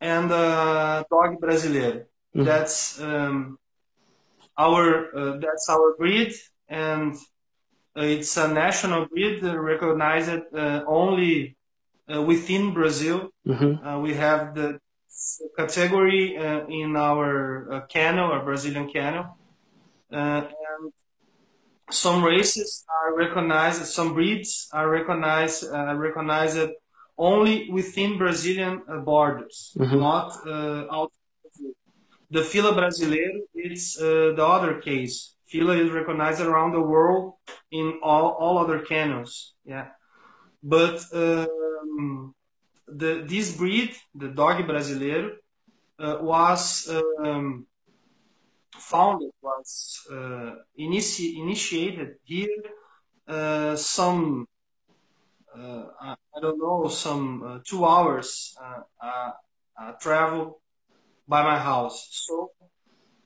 and uh, Dogue Brasileiro. Mm-hmm. That's um, our uh, that's our breed, and it's a national breed recognized uh, only uh, within Brazil. Mm-hmm. we have the category in our kennel, our Brazilian kennel, and some races are recognized, some breeds are recognized uh, recognized only within Brazilian uh, borders, mm-hmm. not uh, outside. The fila brasileiro is uh, the other case. Fila is recognized around the world in all, all other kennels. Yeah, but um, the this breed, the Dogue Brasileiro, uh, was um, founded was uh, initi- initiated here uh, some uh, I don't know some uh, two hours uh, travel by my house. So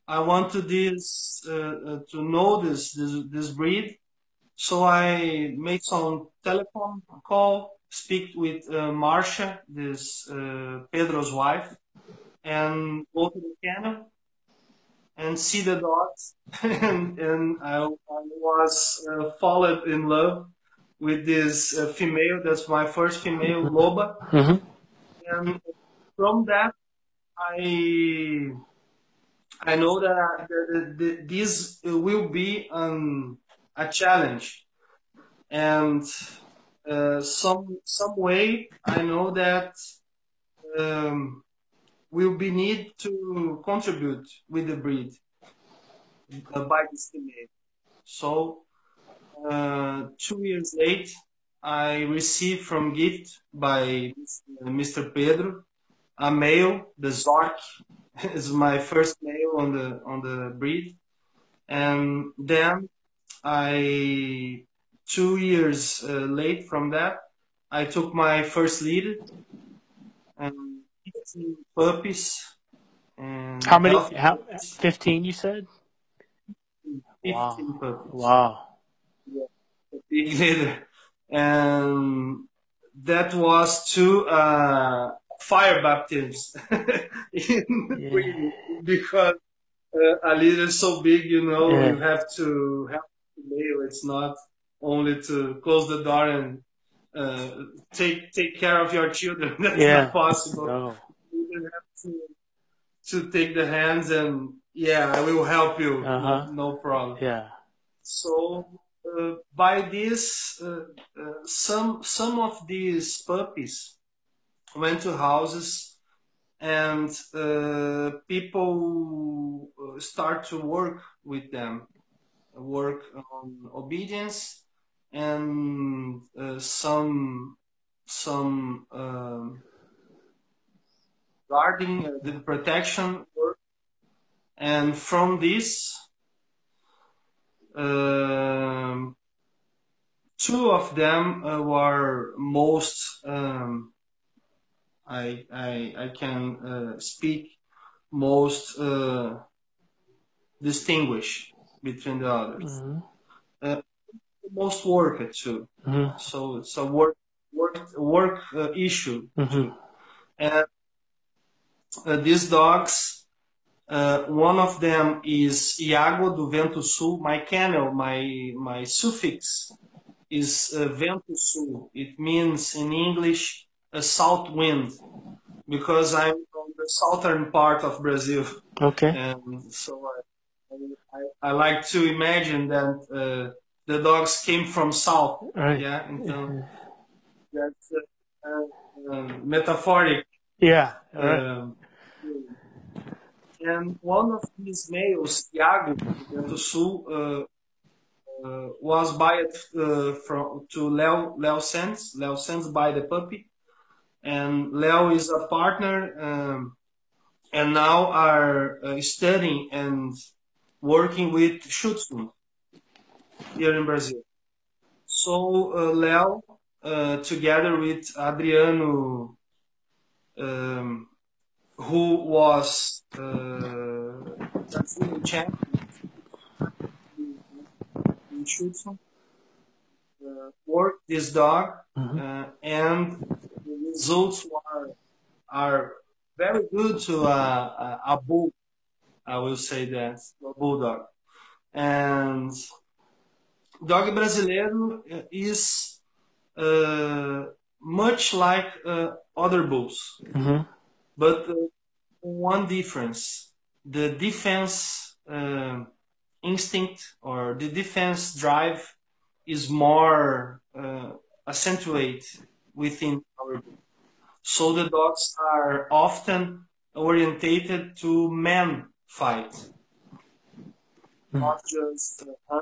I wanted this to know this, this this breed. So I made some telephone call, speak with Marcia, this Pedro's wife, and go to the kennel and see the dogs and, and I, I was uh, fallen in love with this uh, female. That's my first female, Loba. Mm-hmm. And from that, I I know that, that, that this will be um, a challenge, and uh, some some way I know that um, will be need to contribute with the breed uh, by this female. So uh, two years late, I received from gift by Mr. Pedro a male, the Zork is my first male on the on the breed, and then I two years uh, late from that, I took my first lead and 15 puppies. And how many? How, 15 you said? 15 wow. puppies. Wow. Big. And that was two uh, fire baptisms yeah. because uh, a leader is so big, you know, yeah. you have to have to nail. It's not only to close the door and uh, take take care of your children. That's yeah. not possible. No have to to take the hands and yeah, I will help you. Uh-huh. No, no, problem. Yeah. So uh, by this, uh, uh, some some of these puppies went to houses, and uh, people uh, start to work with them, work on obedience, and uh, some some. Um, guarding uh, the protection work. And from this, um, two of them uh, were most um, I, I, I can uh, speak most uh, distinguished between the others. Mm-hmm. Uh, most work too. Mm-hmm. So it's a work work work uh, issue mm-hmm. And uh, these dogs, uh, one of them is Iago do Vento Sul. My kennel, my my suffix is uh, Vento Sul. It means in English a south wind because I'm from the southern part of Brazil. Okay. And so I, I, I like to imagine that uh, the dogs came from south. Right. Yeah. Então, that's uh, uh, metaphoric. Yeah. Right. Um, and one of these males, Thiago, do Sul, uh, uh, was bought uh, from to Leo Leo Sands. Leo Sands buy the puppy, and Leo is a partner, um, and now are uh, studying and working with Schutzhund here in Brazil. So uh, Leo, uh, together with Adriano. Um, who was uh, in Schutzhund, uh, worked this dog, mm-hmm. uh, and the results are are very good to a, a, a bull. I will say that a bulldog, and Dogue Brasileiro is uh, much like uh, other bulls, Mm-hmm. but uh, one difference: the defense uh, instinct or the defense drive is more uh, accentuated within our bull. So the dogs are often orientated to man fight, not just uh,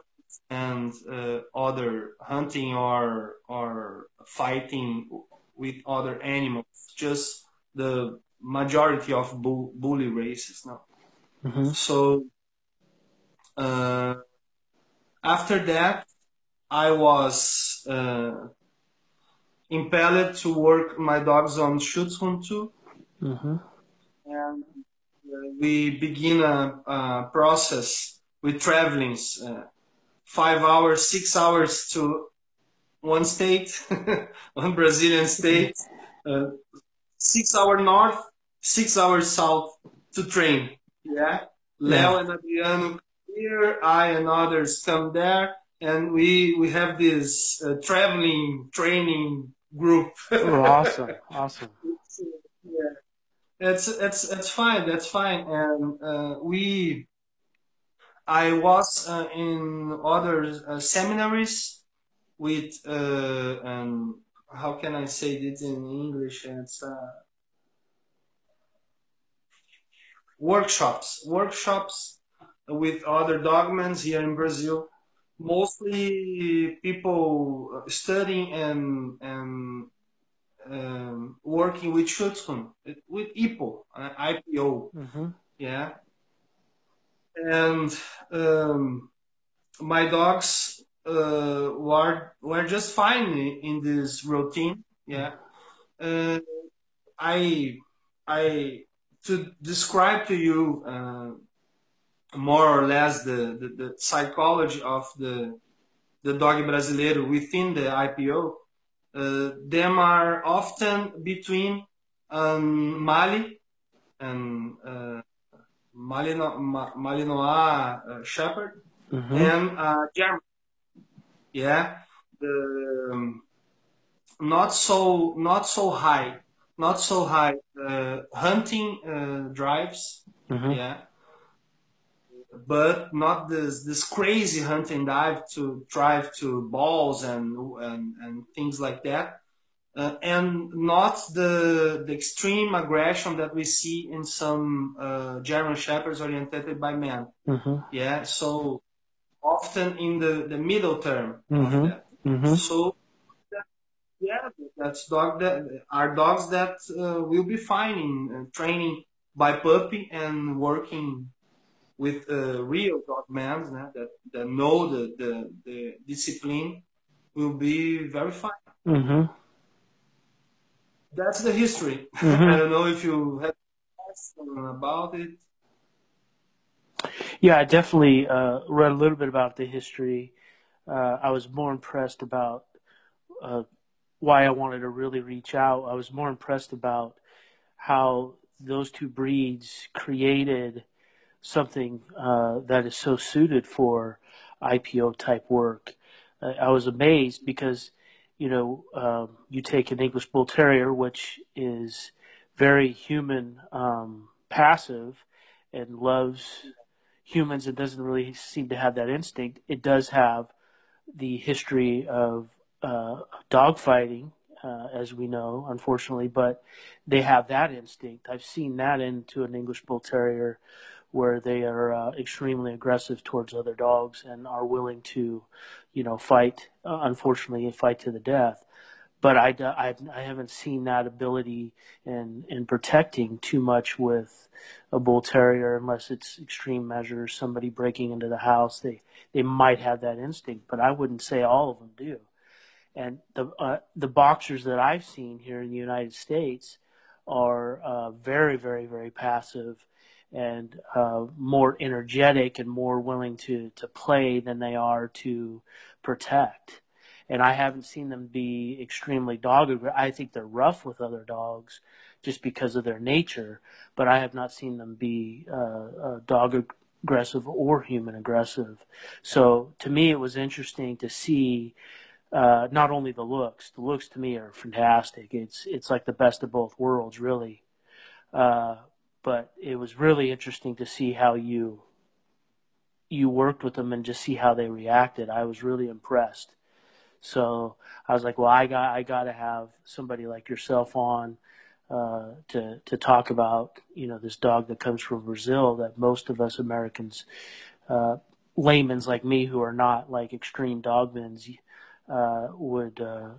and uh, other hunting or or fighting with other animals. Just the majority of bull, bully races now. Mm-hmm. So uh, after that, I was uh, impelled to work my dogs on Schutzhund too, Mm-hmm. and uh, we begin a, a process with travelings, uh, five hours, six hours to one state, one Brazilian state, uh, six hour north, six hours south to train. Yeah, Leo and Adriano here, I and others come there, and we we have this uh, traveling training group. Oh, awesome, awesome. yeah, that's that's that's fine. That's fine. And uh, we, I was uh, in other uh, seminaries with uh, and how can I say this in English? It's uh, workshops, workshops with other dogmans here in Brazil. Mostly people studying and and um, working with Schutzhund, with IPO, uh, IPO, Mm-hmm. yeah. And um, my dogs uh, were were just fine in, in this routine, yeah. Uh, I I to describe to you uh, more or less the, the, the psychology of the the Dogue Brasileiro within the IPO. Uh, them are often between um, Mali and uh, Malino, Ma, Malinois uh, Shepherd Mm-hmm. and uh, German. Yeah, the um, not so not so high, not so high uh, hunting uh, drives. Mm-hmm. Yeah, but not this this crazy hunting dive to drive to balls and and, and things like that. Uh, and not the the extreme aggression that we see in some uh, German shepherds oriented by men. Mm-hmm. Yeah, so often in the, the middle term Mhm. that. Mm-hmm. So that's dog that are dogs that uh, will be fine in uh, training by puppy and working with uh, real dog men uh, that that know the, the the discipline will be very fine. Mm-hmm. That's the history. Mhm. I don't know if you have about it. Yeah, I definitely uh, read a little bit about the history. Uh, I was more impressed about uh, why I wanted to really reach out. I was more impressed about how those two breeds created something uh, that is so suited for IPO type work. Uh, I was amazed because, you know, um, you take an English Bull Terrier, which is very human um, passive and loves humans and doesn't really seem to have that instinct. It does have the history of uh, dogfighting, uh, as we know, unfortunately, but they have that instinct. I've seen that into an English Bull Terrier where they are uh, extremely aggressive towards other dogs and are willing to, you know, fight, uh, unfortunately, fight to the death. But I, I, I haven't seen that ability in, in protecting too much with a bull terrier unless it's extreme measures, somebody breaking into the house. They, they might have that instinct, but I wouldn't say all of them do. And the, uh, the boxers that I've seen here in the United States are uh, very, very, very passive and uh, more energetic and more willing to, to play than they are to protect. And I haven't seen them be extremely dog. I think they're rough with other dogs just because of their nature. But I have not seen them be uh, uh, dog aggressive or human aggressive. So to me, it was interesting to see uh, not only the looks. The looks to me are fantastic. It's it's like the best of both worlds, really. Uh, but it was really interesting to see how you you worked with them and just see how they reacted. I was really impressed. So I was like, well, I got I got to have somebody like yourself on uh, to to talk about you know this dog that comes from Brazil that most of us Americans, uh, laymen's like me who are not like extreme dogmans, would uh,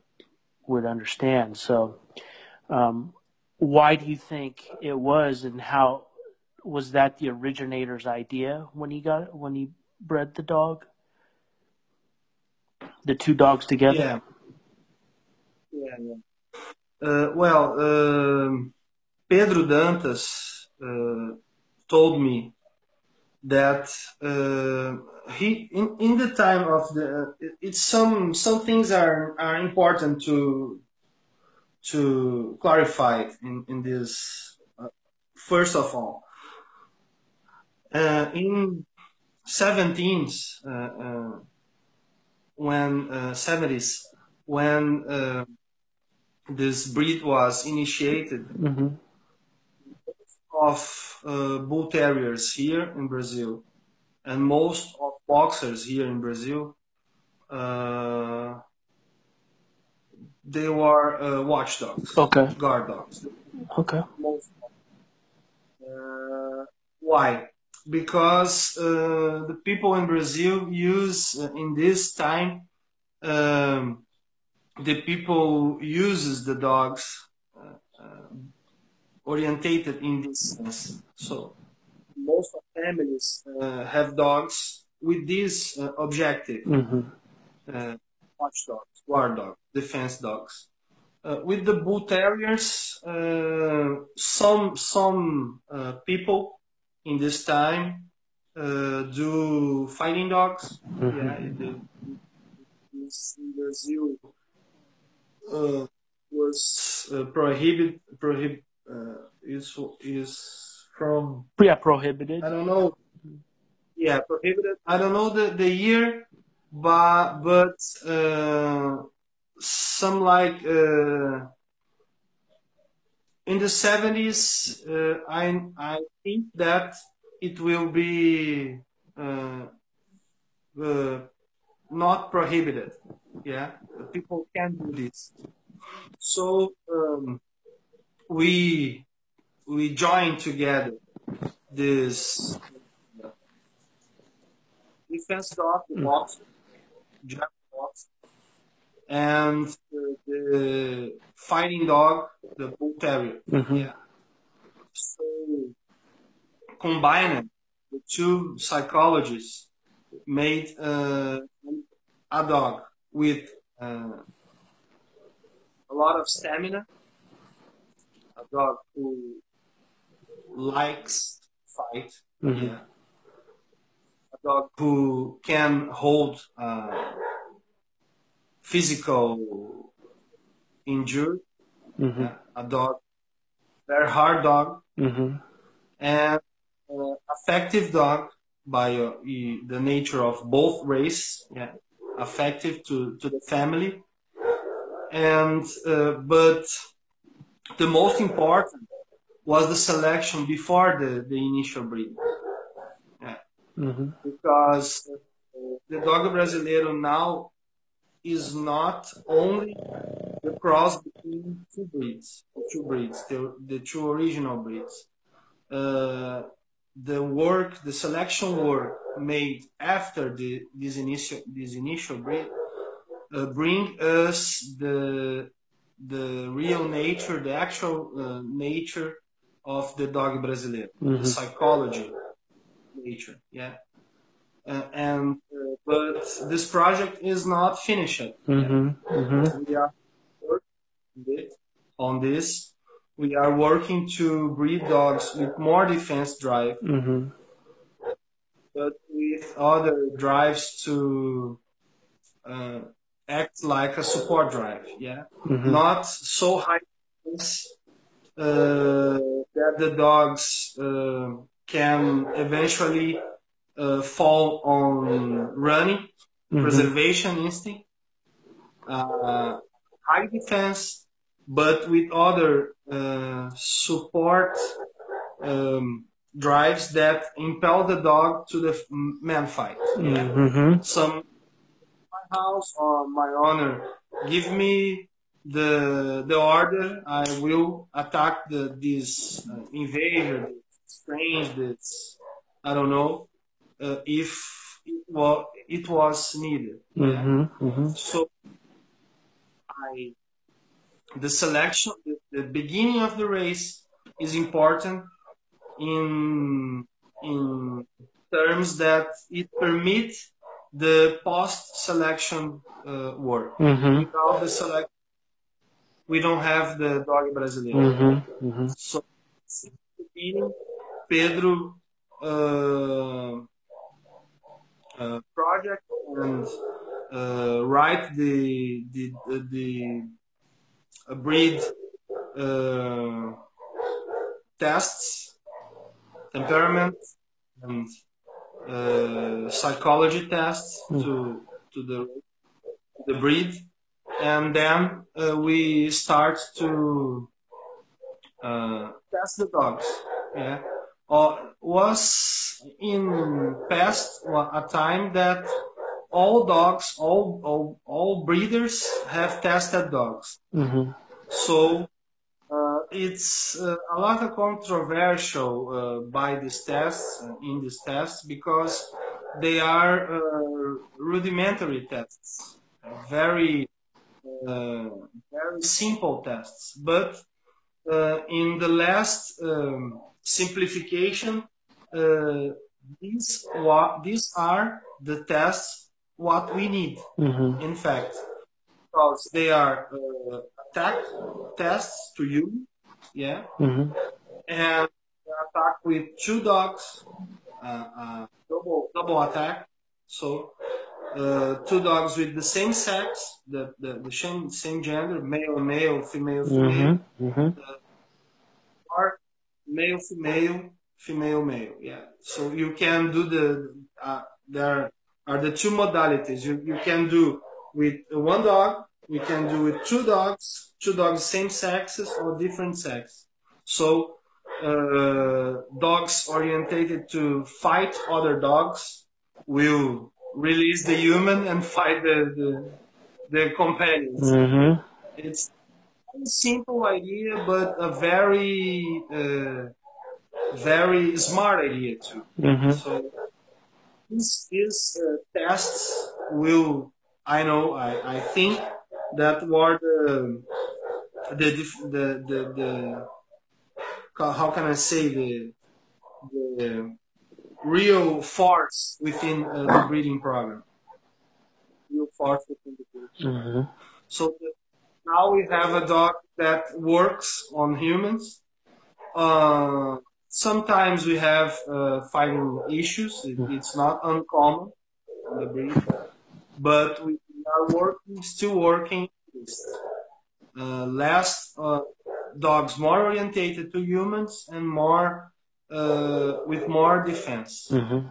would understand. So, um, why do you think it was, and how was that the originator's idea when he got when he bred the dog? The two dogs together. Yeah. Yeah. yeah. Uh, well, um, Pedro Dantas uh, told me that uh, he in, in the time of the it's some some things are are important to to clarify in in this uh, first of all uh, in 17th uh, uh, when 70s when this breed was initiated mm-hmm. of bull terriers here in Brazil and most of boxers here in Brazil, uh, they were uh, watchdogs, okay, guard dogs. Okay. Uh, why? Because uh, the people in Brazil use uh, in this time um, the people uses the dogs uh, orientated in this sense. So most of families uh, have dogs with this uh, objective mm-hmm. uh, watchdogs, guard dogs, defense dogs. Uh, with the bull terriers, uh, some some uh, people in this time do fighting dogs. Mm-hmm. Yeah, the, in Brazil was prohibited. Prohib is is from yeah prohibited. I don't know. Yeah, prohibited. I don't know the, the year, but but uh, some like uh, in the seventies. Uh, I I think that it will be uh, uh, not prohibited. Yeah, people can do this. So um, we we joined together this defense dog, the mm. box, German box, and the, the, fighting dog, the bull terrier. Mm-hmm. Yeah. So combining the two psychologists made uh, a dog with uh, a lot of stamina, a dog who likes fight. Mm-hmm. Yeah. A dog who can hold uh, physical injury. Mm-hmm. Yeah. A dog, very hard dog, mm-hmm. and uh, affective dog by uh, the nature of both race. Yeah, affective to to the family, and uh, but the most important was the selection before the, the initial breed. Yeah. Mm-hmm. Because the Dogue Brasileiro now is not only the cross between two breeds, two breeds, the, the two original breeds. Uh, the work, the selection work made after the, this initial this initial breed uh, bring us the the real nature, the actual uh, nature of the Dogue Brasileiro, mm-hmm. the psychology, nature, yeah. Uh, and uh, but this project is not finished. Mm-hmm. Mm-hmm. We are working on this. We are working to breed dogs with more defense drive, mm-hmm. but with other drives to uh, act like a support drive. Yeah, Mm-hmm. not so high that the dogs uh, can eventually uh, fall on running, mm-hmm. preservation instinct, uh, high defense, but with other uh, support um, drives that impel the dog to the man fight. Yeah? Mm-hmm. Some my house or my owner give me the the order. I will attack the this uh, invader, strange, this I don't know uh, if it was it was needed. Mm-hmm. Mm-hmm. So I the selection, the, the beginning of the race is important in in terms that it permits the post selection uh, work. Mm-hmm. Without the selection, we don't have the Dogue Brasileiro. Mm-hmm. Mm-hmm. So, Pedro uh, uh, project and uh, write the the the, the breed uh, tests temperament and uh, psychology tests mm. to to the the breed, and then uh, we start to uh, test the dogs. Yeah, uh, was in past a time that all dogs, all all, all breeders have tested dogs. Mm-hmm. So it's uh, a lot of controversial uh, by these tests uh, in these tests because they are uh, rudimentary tests, very uh, very simple tests. But uh, in the last um, simplification, these what these are the tests what we need. Mm-hmm. In fact, because they are attack tests to you yeah, mm-hmm. and attack with two dogs, uh, uh, double double attack. So uh, two dogs with the same sex, the the, the same same gender, male male, female female, mm-hmm. Mm-hmm. or male female, female male. Yeah. So you can do the uh, there are the two modalities. You you can do with one dog. We can do with two dogs two dogs same sexes or different sex. So uh, dogs orientated to fight other dogs will release the human and fight the the, the companions. Mm-hmm. It's a simple idea, but a very uh, very smart idea too. Mm-hmm. So these, these uh, tests will, I know, I, I think that were the the the the, the how can I say the the real force within uh, the breeding program. Real force within the breeding. Mm-hmm. So the, now we have a dog that works on humans. Uh, sometimes we have uh, fighting issues. It, mm-hmm. it's not uncommon in the breed, but we are working, still working uh, less uh, dogs more orientated to humans and more uh, with more defense. Mm-hmm.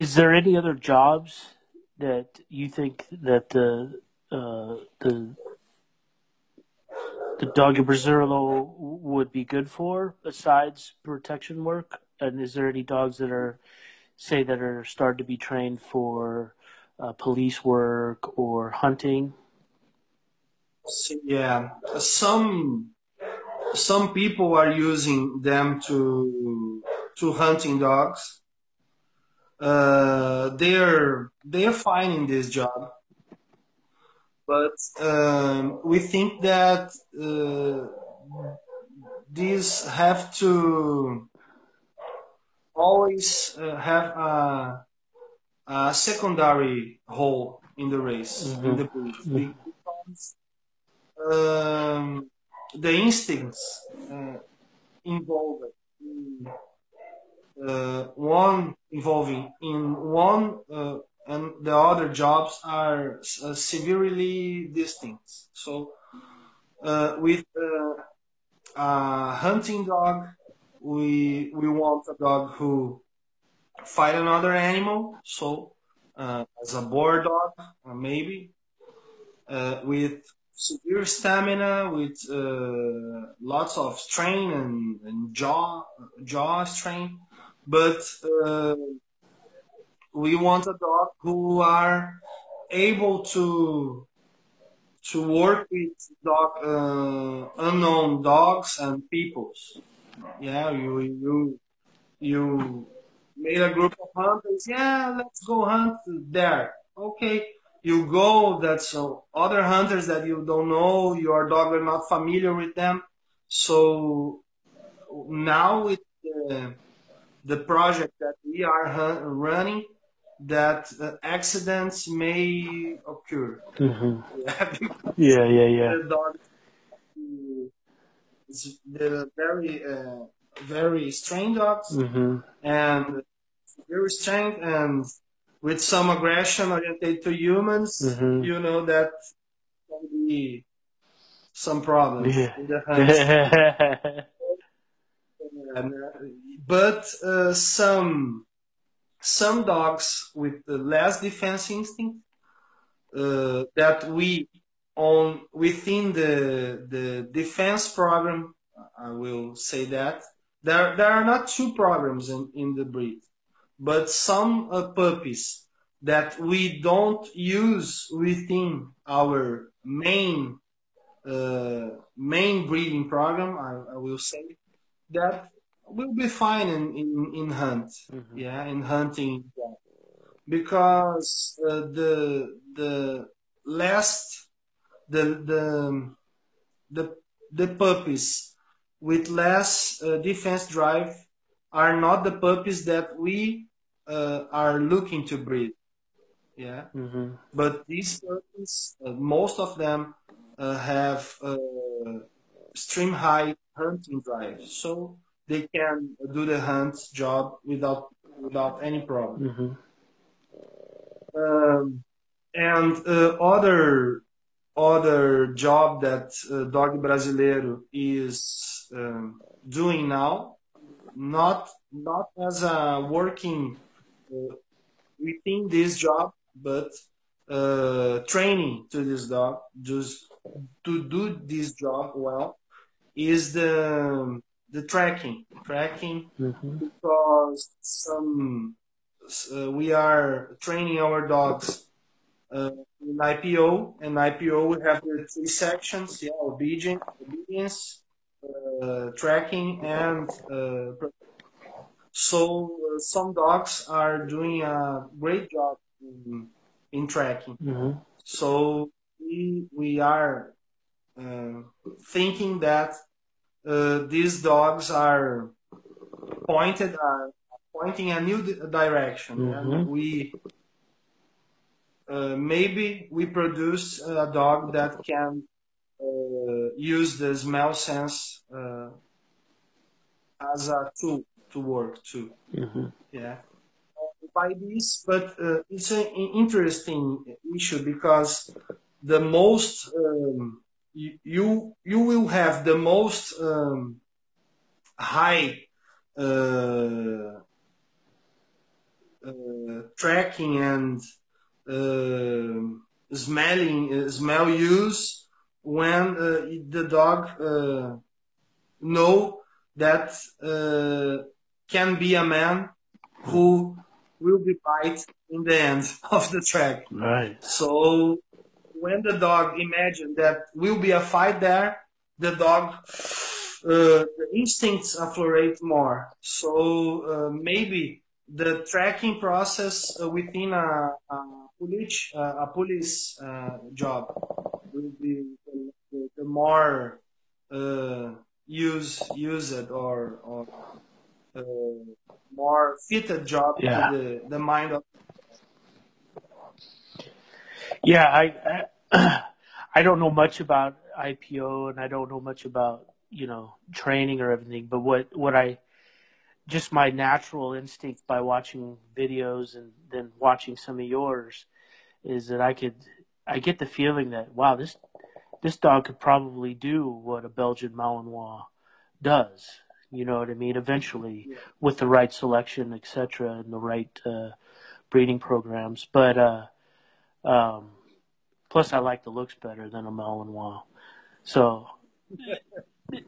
Is there any other jobs that you think that the uh, the the Dogue Brasileiro would be good for besides protection work? And is there any dogs that are say that are started to be trained for uh, police work or hunting? yeah, some some people are using them to to hunting dogs. Uh, they're they're fine in this job, but um, we think that uh, these have to always uh, have a, a, secondary role in the race mm-hmm. in the breed. Mm-hmm um, the instincts uh, involved in uh, one involving in one uh, and the other jobs are uh, severely distinct. So uh, with uh, a hunting dog. We we want a dog who fight another animal. So as a boar dog, maybe with severe stamina, with uh, lots of strain and, and jaw jaw strain, but uh, we want a dog who are able to to work with dog uh, unknown dogs and peoples. Yeah, you you you made a group of hunters. Yeah, let's go hunt there. Okay, you go. That's so other hunters that you don't know. Your dog are not familiar with them. So now with the, the project that we are running, that uh, accidents may occur. hmm Yeah, Yeah, yeah, the dog is they're very uh, very strained dogs hmm and very strength and with some aggression oriented to humans, hmm you know that can be some problems Yeah. in the. And, uh, but uh, some some dogs with the less defense instinct uh, that we on within the the defense program, I will say that there there are not two programs in, in the breed, but some uh, puppies that we don't use within our main uh, main breeding program. I, I will say that will be fine in in, in hunt, hmm yeah, in hunting because uh, the the last the the the the puppies with less uh, defense drive are not the puppies that we uh, are looking to breed. Yeah, hmm but these puppies, uh, most of them uh, have uh, extreme high hunting drive, so they can do the hunt job without without any problem. hmm Um, and uh, other other job that uh, Dogue Brasileiro is um, doing now, not not as a working uh, within this job, but uh, training to this dog just to do this job well is the the tracking tracking hmm because some uh, we are training our dogs uh, in IPO, and IPO we have the three sections: yeah, obedience, obedience, uh, tracking, and uh, so uh, some dogs are doing a great job in, in tracking. hmm So we we are uh, thinking that uh, these dogs are pointed are pointing a new di- direction, and Mhm. we uh, maybe we produce a dog that can uh, use the smell sense uh, as a tool to work too. hmm Yeah. By this, but uh, it's an interesting issue because the most um, you you will have the most um, high uh, uh, tracking and uh, smelling uh, smell use when uh, the dog uh, know that uh, can be a man who will be bite in the end of the track. Right. So when the dog imagine that will be a fight there, the dog uh, the instincts afflorate more. So uh, maybe the tracking process uh, within a, a police uh, a police uh, job will be more uh, use used or or uh, more fitted job Yeah. to the, the mind of Yeah, I, I I don't know much about IPO and I don't know much about you know training or everything, but what what I just my natural instinct by watching videos and then watching some of yours is that I could I get the feeling that wow this this dog could probably do what a Belgian Malinois does. You know what I mean? Eventually, Yeah. with the right selection, etc., and the right uh, breeding programs. But uh, um, plus, I like the looks better than a Malinois. So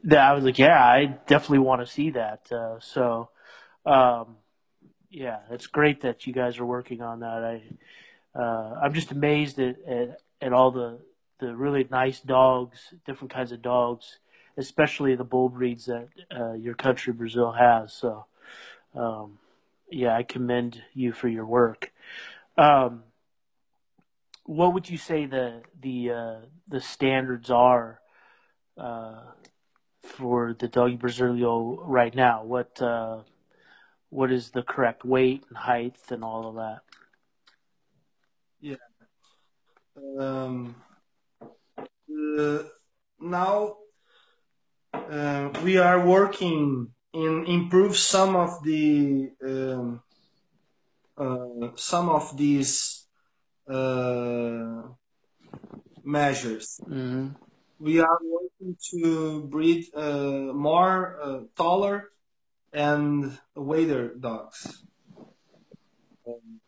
that I was like, yeah, I definitely want to see that. Uh, so um, yeah, it's great that you guys are working on that. I uh, I'm just amazed at, at at all the the really nice dogs, different kinds of dogs, especially the bull breeds that uh, your country Brazil has. So um, yeah, I commend you for your work. Um, what would you say the the uh, the standards are uh, for the Doggy Brazilio right now? What uh, what is the correct weight and height and all of that? Yeah. Um, now uh, we are working in improve some of the um, uh, some of these uh, measures. Mm-hmm. We are working to breed uh, more uh, taller and weighter dogs Um,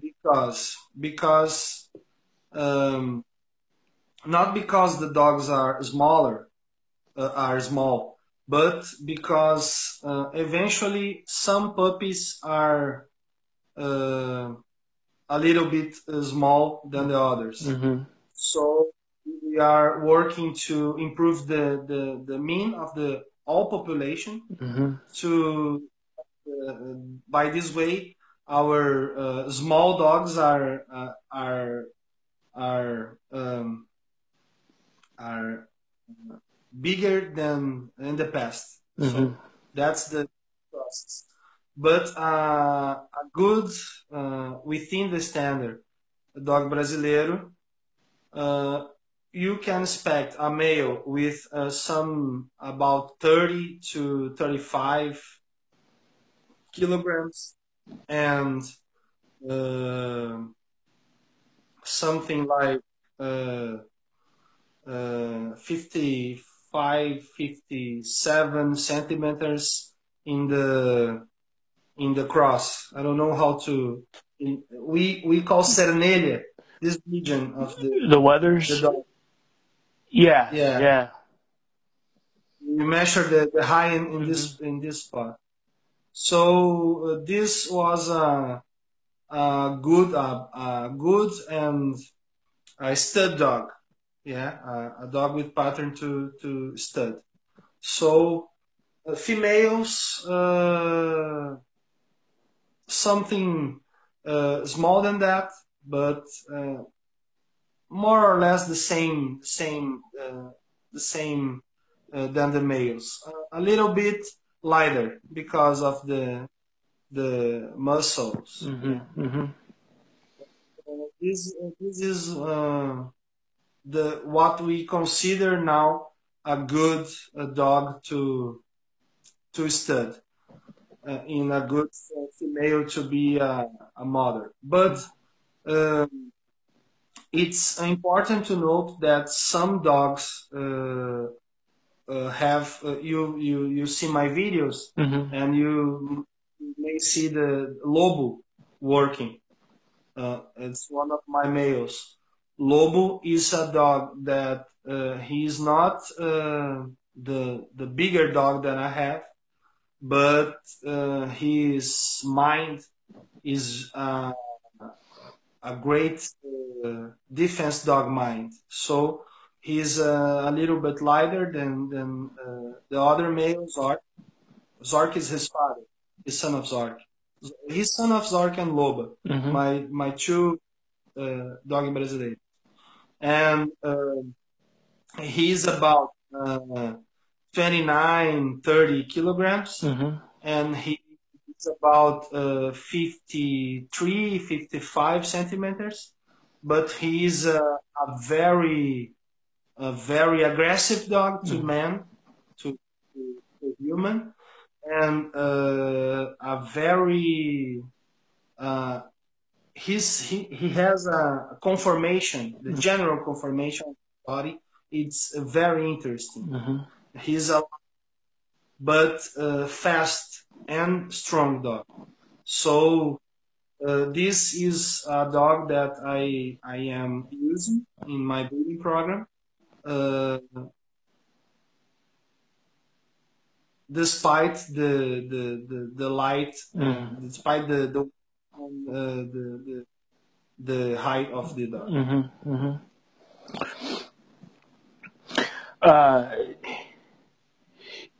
because because um, not because the dogs are smaller uh, are small, but because uh, eventually some puppies are uh, a little bit uh, small than the others. Mm-hmm. So we are working to improve the, the, the mean of the all population Mm-hmm. to uh, by this way our uh, small dogs are uh, are are um, are bigger than in the past. So Mm-hmm. that's the process. But uh, a good uh, within the standard Dogue Brasileiro, uh, you can expect a male with uh, some about 30 to 35 kilograms and uh, something like uh, uh, 55 57 centimeters in the in the cross i don't know how to in, we we call cernelha this region of the, The withers. the dog yeah. Yeah. Yeah. we measure the, the high in, in this in this spot. So uh, this was a, a good a, a good and a stud dog, yeah, a, a dog with pattern to to stud. So uh, females uh, something uh, small than that, but uh, more or less the same same uh, the same uh, than the males. Uh, a little bit lighter because of the the muscles. Mm-hmm. Mm-hmm. Uh, this this is uh, the what we consider now a good uh, dog to to stud uh, in a good female to be a, a mother. But um, it's important to note that some dogs uh, uh, have uh, you you you see my videos Mm-hmm. and you may see the Lobo working. Uh, it's one of my males. Lobo is a dog that uh, he is not uh, the the bigger dog that I have, but uh, his mind is uh, a great uh, defense dog mind. So he's uh, a little bit lighter than than uh, the other male Zork. Zark is his father, his son of Zark. He's son of Zark and Loba, Mm-hmm. my my two uh, Dogue Brasileiros, and uh, he's about uh, 29, 30 kilograms, Mm-hmm. and he is about uh, 53, 55 centimeters. But he's a, a very, a very aggressive dog to Mhm. man, to, to, to human, and uh, a very uh, he's he, he has a conformation, the general conformation of the body. It's very interesting. Mm-hmm. He's a but uh, fast and strong dog. So uh, this is a dog that I I am using in my breeding program. Uh, despite the the the, the light, Mm. despite the the, uh, the the the height of the dog. Mm-hmm. Mm-hmm. Uh,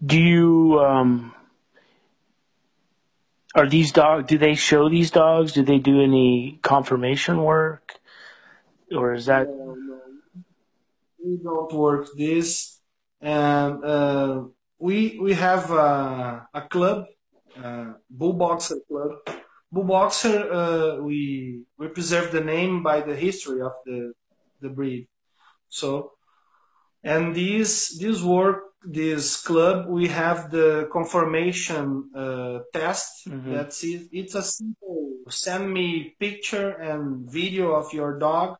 do you um, are these dogs? Do they show these dogs? Do they do any confirmation work, or is that? No, no, we don't work this, and uh, we we have a, a club, uh, Bull Boxer Club. Bull Boxer, uh, we we preserve the name by the history of the the breed. So, and this this work this club we have the confirmation uh, test. Mhm. That's it. It's a simple send me picture and video of your dog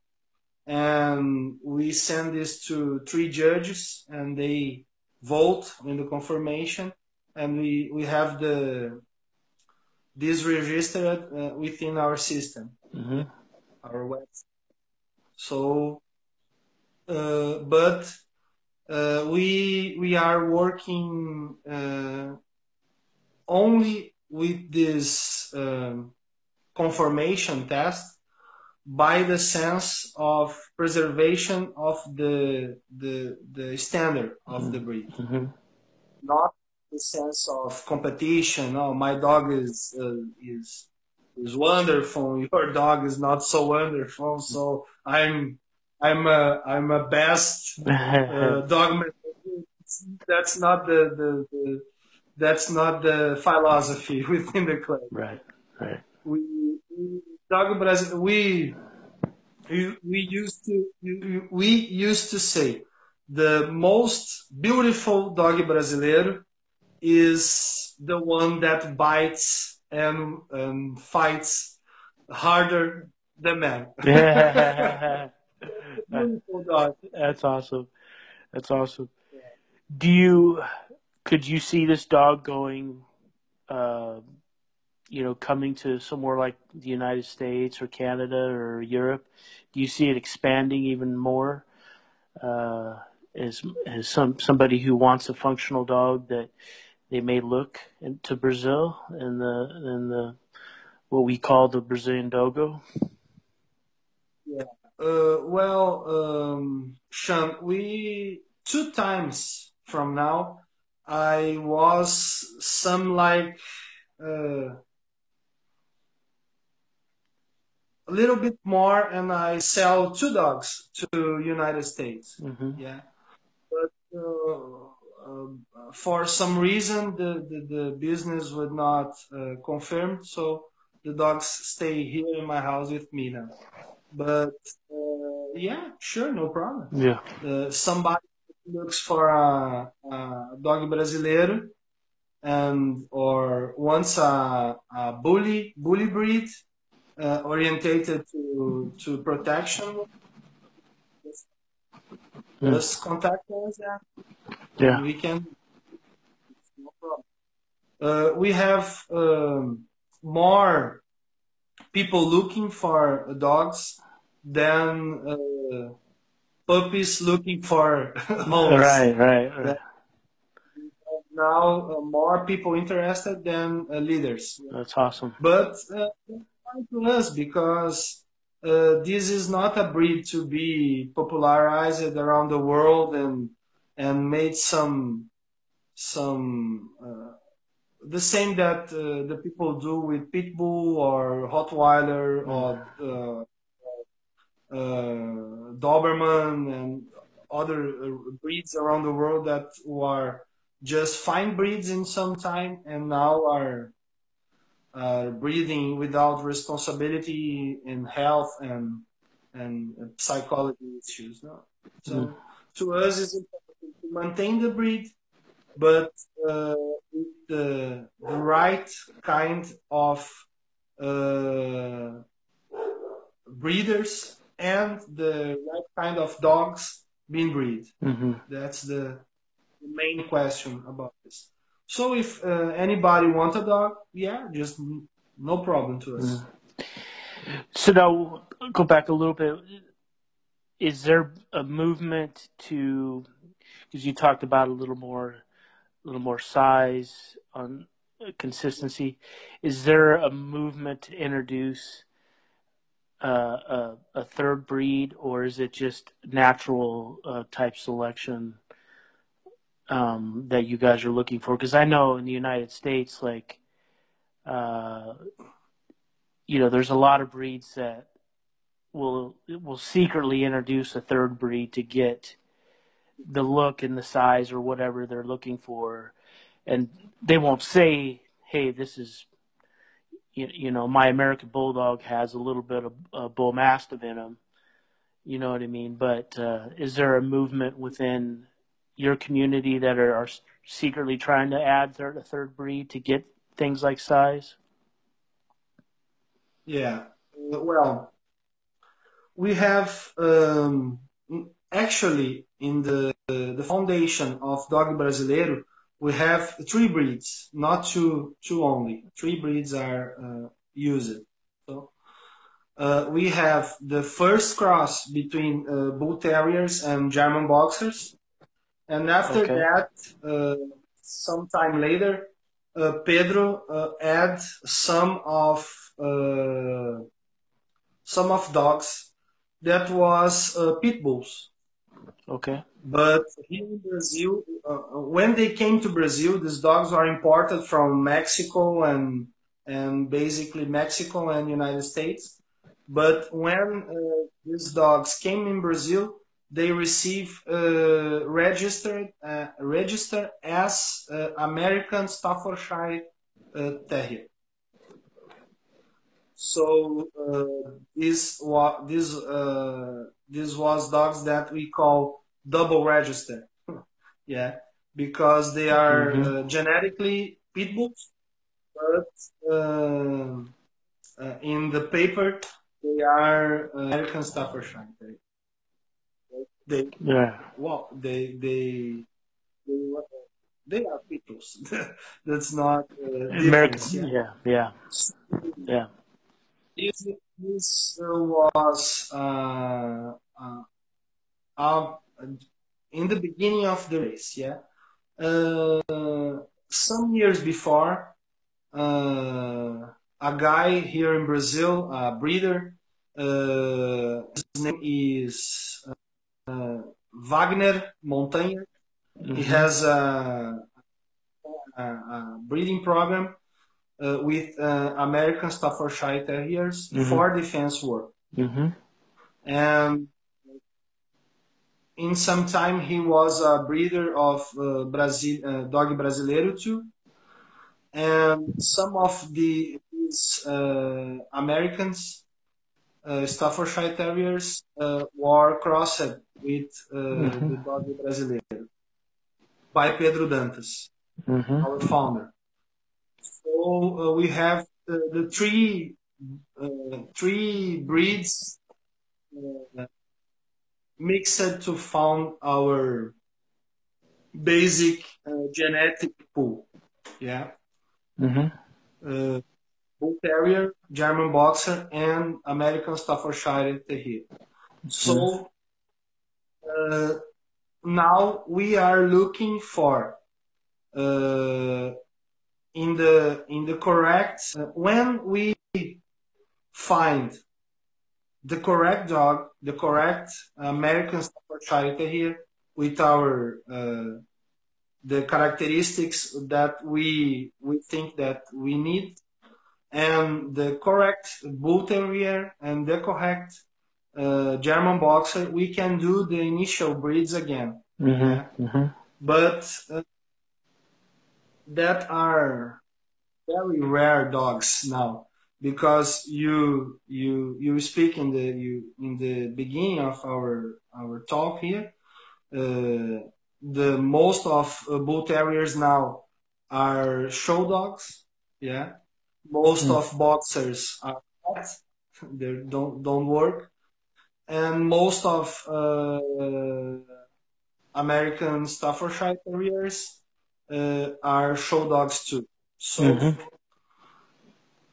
and we send this to three judges and they vote in the confirmation and we we have the this registered uh, within our system Mm-hmm. our website so uh, but uh, we we are working uh, only with this um, confirmation test by the sense of preservation of the the the standard of the breed, Mm-hmm. not the sense of competition. Oh, my dog is uh, is is wonderful. Your dog is not so wonderful. So I'm I'm a I'm a best uh, dog. That's not the, the, the that's not the philosophy within the club. right. Right. we, we dog Brasil, we we we used to we used to say the most beautiful Dogue Brasileiro is the one that bites and, and fights harder than man. beautiful dog. That's awesome. That's awesome. Do you could you see this dog going uh, you know coming to somewhere like the United States or Canada or Europe? Do you see it expanding even more? Uh, as as some somebody who wants a functional dog that they may look into Brazil and the and the what we call the Brazilian Dogo. Uh, well, um, Sean, we two times from now, I was some like uh, a little bit more, and I sell two dogs to United States. hmm Yeah, for some reason the, the, the business would not uh, confirm, so the dogs stay here in my house with me now. But uh, yeah, sure, no problem. Yeah. Uh, somebody looks for a, a Dogue Brasileiro and or wants a, a bully bully breed uh, orientated to to protection, Mm. just contact us and Yeah. we can. Uh, we have um, more people looking for dogs than uh, puppies looking for homes. Right. Right. right. Now, uh, more people interested than uh, leaders. That's awesome. But uh, to us because uh, this is not a breed to be popularized around the world and and made some some uh, the same that uh, the people do with Pitbull or Rottweiler or uh, uh, Doberman and other uh, breeds around the world that were just fine breeds in some time and now are uh, breeding without responsibility in health and and psychology issues. No? So Mm. to us, it's maintain the breed, but uh, with the, the right kind of uh, breeders and the right kind of dogs being bred. hmm That's the, the main question about this. So if uh, anybody wants a dog, yeah, just no problem to us. Mm. So now go back a little bit. Is there a movement to because you talked about a little more, a little more size on consistency? Is there a movement to introduce uh, a, a, third breed, or is it just natural uh, type selection um, that you guys are looking for? Because I know in the United States, like, uh, you know, there's a lot of breeds that will will secretly introduce a third breed to get the look and the size or whatever they're looking for, and they won't say, "Hey, this is." You, you know, my American Bulldog has a little bit of uh, Bull Mastiff in him. You know what I mean? But uh, is there a movement within your community that are, are secretly trying to add third, a third breed to get things like size? Yeah, well, we have um, actually in the the foundation of Dogue Brasileiro, we have three breeds, not two two only. Three breeds are uh, used. So uh, we have the first cross between uh, Bull Terriers and German Boxers. And after okay. that, uh, sometime later, uh, Pedro uh, add some of uh, some of dogs that was uh, pit bulls. Okay. But here in Brazil, uh, when they came to Brazil, these dogs are imported from Mexico and and basically Mexico and United States. But when these dogs came in Brazil, they receive uh, registered uh, register as uh, American Staffordshire uh, Terrier. So uh, this was this uh, this was dogs that we call double register, yeah, because they are mm-hmm. genetically pit bulls, but in the paper they are American Staffordshire Terrier. They yeah. Well, they they they, they are peoples. That's not uh, Americans. Yeah, yeah, yeah. This, this was uh, uh, uh, in the beginning of the race. Yeah, uh, some years before, uh, a guy here in Brazil, a breeder. Uh, his name is uh, Wagner Montanha. Mm-hmm. He has a, a, a breeding program uh, with uh, American Staffordshire Terriers mm-hmm. for defense work. Mm-hmm. And in some time, he was a breeder of uh, Brazil, uh, Dogue Brasileiro too. And some of the these uh, Americans uh, Staffordshire Terriers uh, were crossed with uh, mm-hmm. the dog brasileiro by Pedro Dantas, mm-hmm. our founder. So uh, we have the, the three uh, three breeds uh, mixed to found our basic genetic pool. Yeah. Mm-hmm. Bull Terrier, German Boxer, and American Staffordshire Terrier. So uh, now we are looking for uh, in the in the correct uh, when we find the correct dog, the correct American Staffordshire Terrier with our uh, the characteristics that we we think that we need and the correct bull terrier and the correct uh, German boxer, we can do the initial breeds again. Mm-hmm, yeah? mm-hmm. But uh, that are very rare dogs now because you you you speak in the you in the beginning of our our talk here. Uh, the most of uh, bull terriers now are show dogs, yeah, most mm. of boxers are not. They don't don't work, and most of uh, American Staffordshire Terriers uh, are show dogs too. So mm-hmm.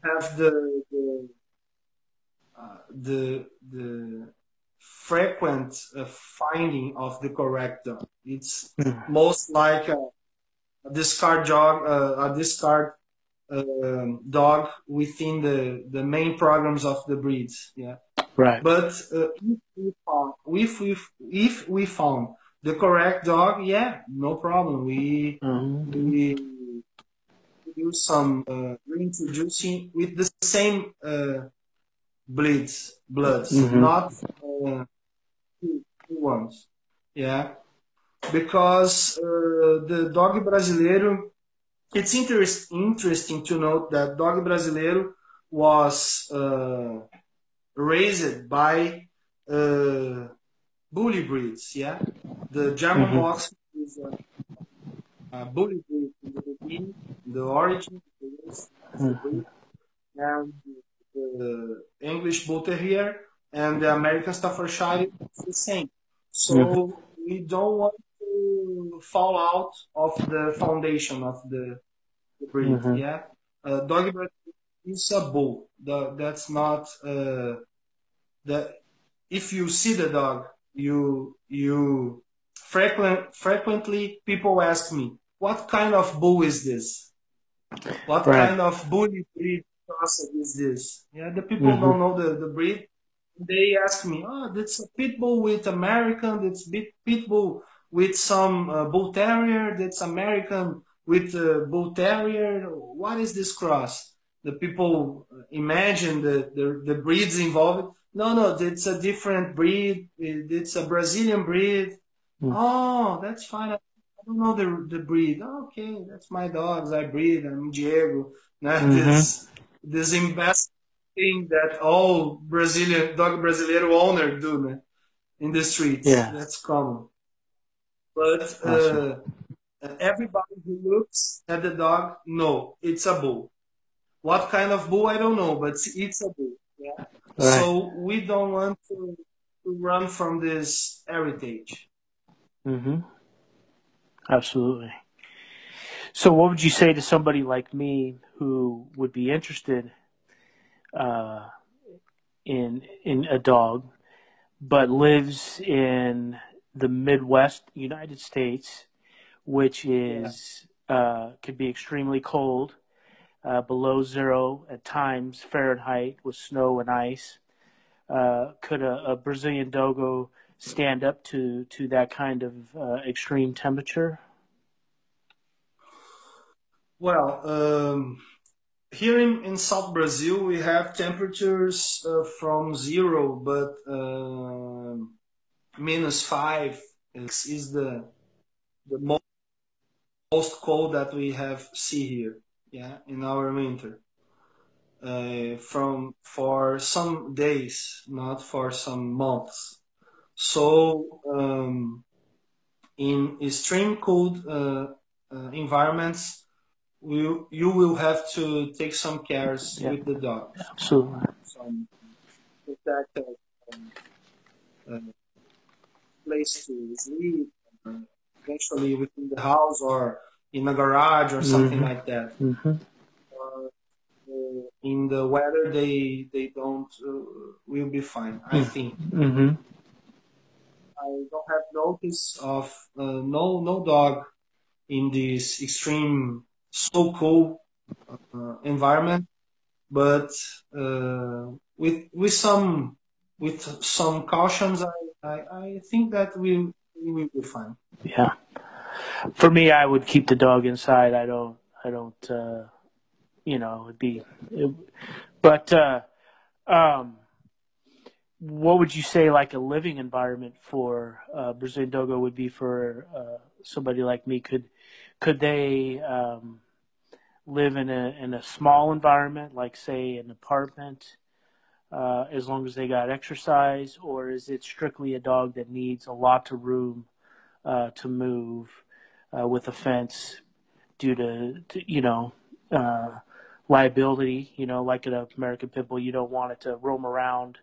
Have the the uh, the, the frequent uh, finding of the correct dog. It's mm-hmm. most like a, a discard dog, uh, a discard um, dog within the the main programs of the breeds. Yeah. Right. But uh, if we found if we if we found the correct dog, yeah, no problem. We mm-hmm. we do some uh, reintroducing with the same uh, bleeds bloods, mm-hmm. not uh, two, two ones. Yeah, because uh, the Dogue Brasileiro it's interest, interesting to note that Dogue Brasileiro was uh, raised by uh, bully breeds. Yeah, the German mm-hmm. Box is a, a, bully breed in the beginning, the origin, mm-hmm. and the English Bull Terrier and the American Staffordshire is the same. So we don't want to fall out of the foundation of the, the breed. Mm-hmm. Yeah, uh, dog is a bull. The, that's not uh, the. If you see the dog, you you frequent frequently people ask me, what kind of bull is this? What right. kind of bully breed process is this? Yeah, the people mm-hmm. don't know the, the breed. They ask me, oh, that's a pit bull with American. That's pit bull with some uh, bull terrier that's American with uh, bull terrier. What is this cross? The people imagine the, the, the breeds involved. No, no, it's a different breed. It's a Brazilian breed. Mm. Oh, that's fine. I don't know the, the breed. okay, that's my dogs. I breed. I'm Diego. Mm-hmm. This, this invest thing that all Brazilian dog Brazilian owner do man, in the streets. Yeah. That's common. But uh, everybody who looks at the dog, no, it's a bull. What kind of bull, I don't know, but it's a bull. Yeah. Right. So we don't want to, to run from this heritage. Mm-hmm. Absolutely. So, what would you say to somebody like me who would be interested uh, in in a dog, but lives in the Midwest United States, which is yeah. uh, could be extremely cold, uh, below zero at times Fahrenheit with snow and ice. Uh, could a, a, Brazilian dogo stand up to to that kind of uh, extreme temperature? Well, um, here in, in South Brazil, we have temperatures uh, from zero, but um, minus five is, is the the most, most cold that we have see here yeah in our winter uh, from for some days not for some months so um, in extreme cold uh, uh, environments you you will have to take some cares yeah. with the dogs absolutely some protect um, uh, place to sleep, eventually within the house or in a garage or something mm-hmm. like that. Mm-hmm. Uh, in the weather, they they don't uh, will be fine. I mm. think. I don't have notice of uh, no no dog in this extreme so cold uh, environment, but uh, with with some with some cautions, I I, I think that we we will be fine. Yeah. For me, I would keep the dog inside. I don't. I don't. Uh, you know, it'd be. It, but uh, um, what would you say like a living environment for uh, Brazilian Dogo would be for uh, somebody like me? Could could they um, live in a in a small environment, like say an apartment? uh, as long as they got exercise, or is it strictly a dog that needs a lot of room uh, to move uh, with a fence due to, to you know uh, liability? You know, like an American Pit Bull, you don't want it to roam around.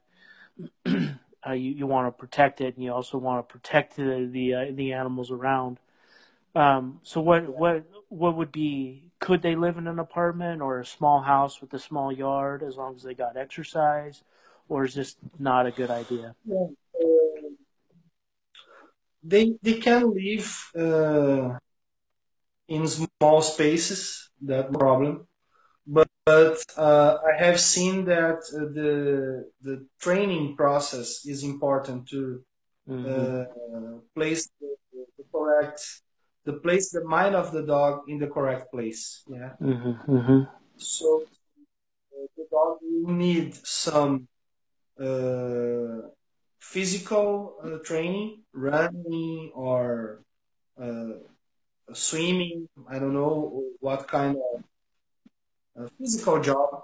Uh, you you want to protect it, and you also want to protect the the, uh, the animals around. Um, so what what what would be? Could they live in an apartment or a small house with a small yard as long as they got exercise, or is this not a good idea? They they can live uh, in small spaces. That problem, but, uh, I have seen that uh, the the training process is important to mm-hmm. Uh, place the, the correct the place the mind of the dog in the correct place. Yeah. Mm-hmm, mm-hmm. So uh, the dog will need some uh, physical uh, training, running or uh, swimming. I don't know what kind of physical job,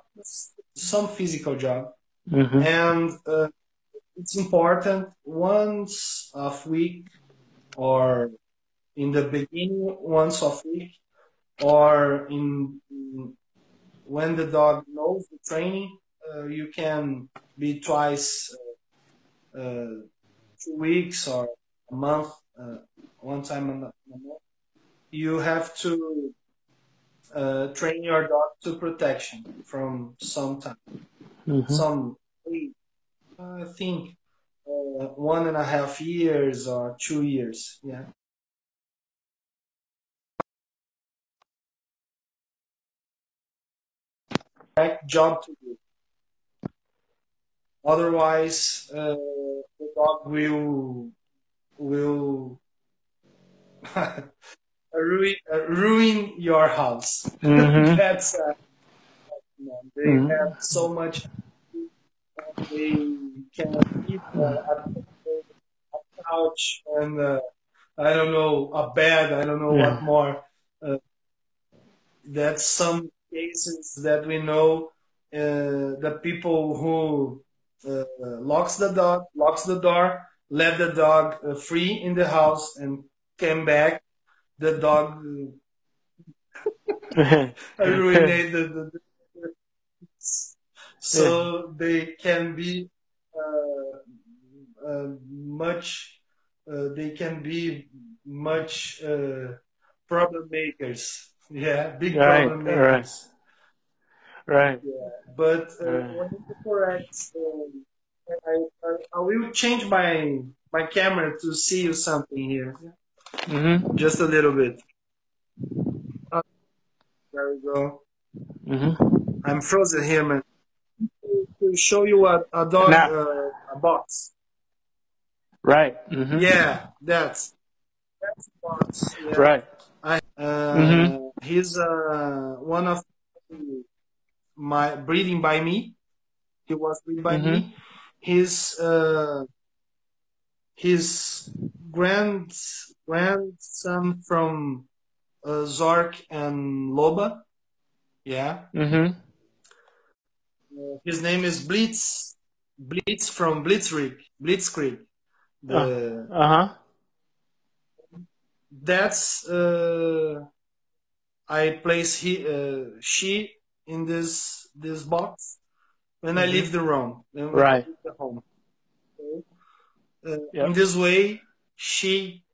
some physical job, mm-hmm. and uh, it's important once a week or in the beginning once a week or in, in when the dog knows the training uh, you can be twice uh, uh, two weeks or a month uh, one time a month you have to uh, train your dog to protection from some time mm-hmm. some i think uh, one and a half years or two years yeah job to do. Otherwise, uh, the dog will will ruin, uh, ruin your house. Mm-hmm. That's uh, they mm-hmm. have so much. They can eat uh, a, a couch and uh, I don't know a bed. I don't know yeah. what more. Uh, that's some cases that we know uh, the people who uh, locks the dog, locks the door, let the dog uh, free in the house, and came back. The dog ruined the, the, the, so they can be uh, uh, much. Uh, they can be much problem makers yeah, big right, problem makers. Right. Right. Yeah, but uh, right. when you correct, um, I, I, I, will change my my camera to see you something here. Mm-hmm. Just a little bit. Uh, there we go. Mm-hmm. I'm frozen here, man. To show you a, a dog, uh, a box. Right. Mm-hmm. Yeah, that's that's a box. Yeah. Right. I, uh, mm-hmm. He's uh, one of my breeding by me. He was breeding by mm-hmm. me. His uh, his grand grandson from uh, Zork and Loba. Yeah. Mm-hmm. Uh, his name is Blitz. Blitz from Blitzkrieg. Blitzkrieg. The, uh huh. That's uh, I place he, uh, she in this this box when mm-hmm. I leave the room. right. the home. Okay. Uh, yep. In this way, she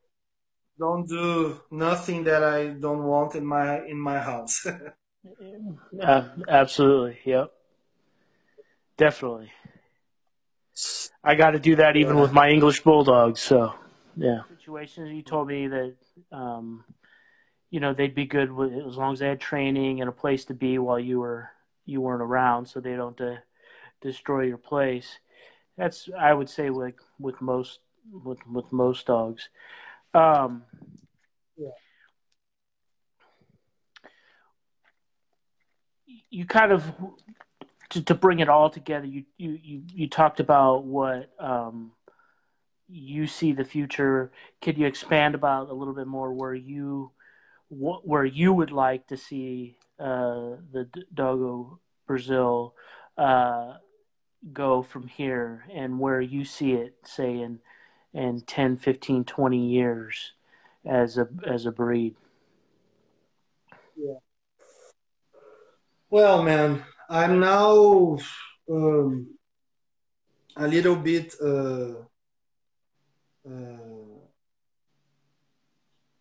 don't do nothing that I don't want in my in my house. uh, absolutely. Yep. Definitely. I got to do that even yeah. with my English bulldogs. So, yeah. Situations you told me that um, you know they'd be good with as long as they had training and a place to be while you were you weren't around, so they don't uh, destroy your place. That's I would say like with most with with most dogs. Um, yeah. You kind of to, to bring it all together. You you you, you talked about what um, you see the future. Could you expand about a little bit more where you what, where you would like to see uh, the Dogo Brazil uh, go from here and where you see it, say, in, in 10, 15, 20 years as a, as a breed? Yeah. Well, man, I'm now um, a little bit uh, uh,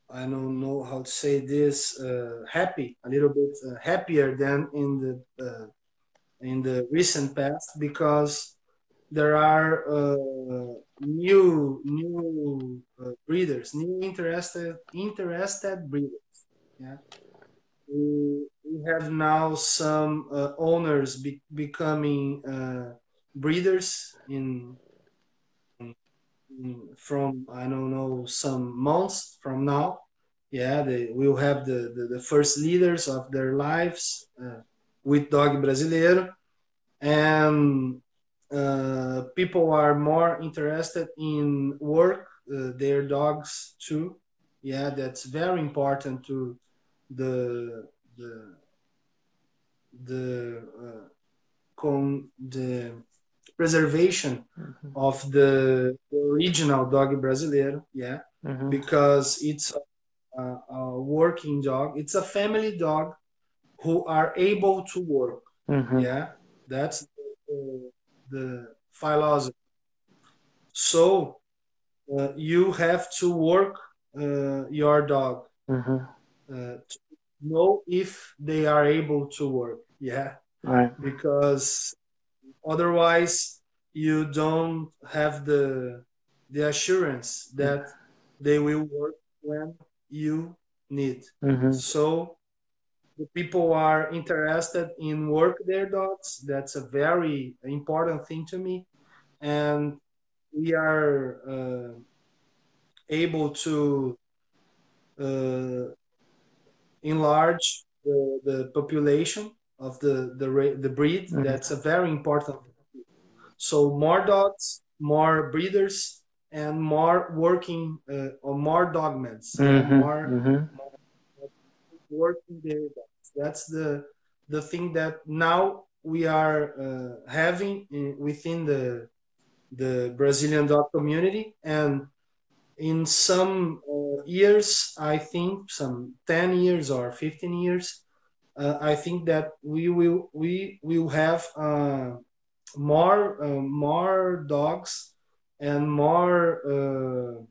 I don't know how to say this uh, happy a little bit uh, happier than in the uh, in the recent past because there are uh, new new uh, breeders, new interested interested breeders. Yeah, we, we have now some uh, owners be, becoming breeders in from I don't know some months from now. Yeah, they will have the, the, the first leaders of their lives uh, with Dogue Brasileiro, and uh, people are more interested in work uh, their dogs too. Yeah, that's very important to the the the uh, con the preservation mm-hmm. of the, the, original Dogue Brasileiro yeah mm-hmm. because it's a, a, working dog it's a family dog who are able to work mm-hmm. yeah that's the, the philosophy so uh, you have to work uh, your dog mm-hmm. uh, to know if they are able to work yeah right because Otherwise, you don't have the the assurance that they will work when you need. Mm-hmm. So the people are interested in work their dogs. That's a very important thing to me, and we are uh, able to uh, enlarge the, the population of the the, the breed. Mm-hmm. That's a very important. So more dogs, more breeders, and more working uh, or more dogmen, mm-hmm. more, mm-hmm. more, working. That's the the thing that now we are uh, having in, within the the Brazilian dog community and in some uh, years i think some 10 years or 15 years uh, I think that we will we will have uh, more uh, more dogs and more uh,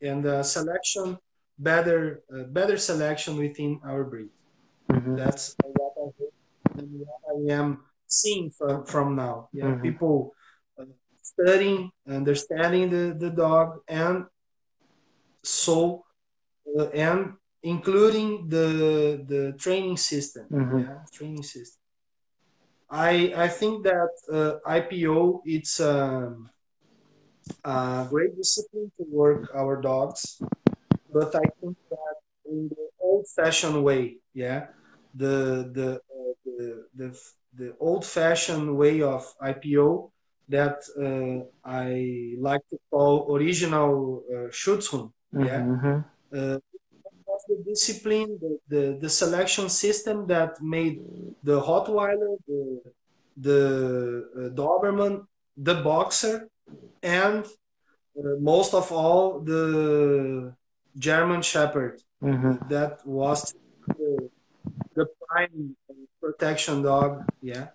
and selection better uh, better selection within our breed. Mm-hmm. That's what I, what I am seeing from, from now. Yeah, mm-hmm. people studying, understanding the, the dog, and so and including the the training system. Mm-hmm. Yeah, training system. I I think that uh, IPO it's um, a great discipline to work our dogs, but I think that in the old-fashioned way, yeah, the the uh, the, the the old-fashioned way of IPO that uh, I like to call original uh, Schutzhund, yeah. Mm-hmm. Uh, the discipline, the, the, the, selection system that made the Rottweiler, the, the uh, Doberman, the Boxer, and uh, most of all the German Shepherd. Mm-hmm. That was the, the, prime protection dog. Yeah.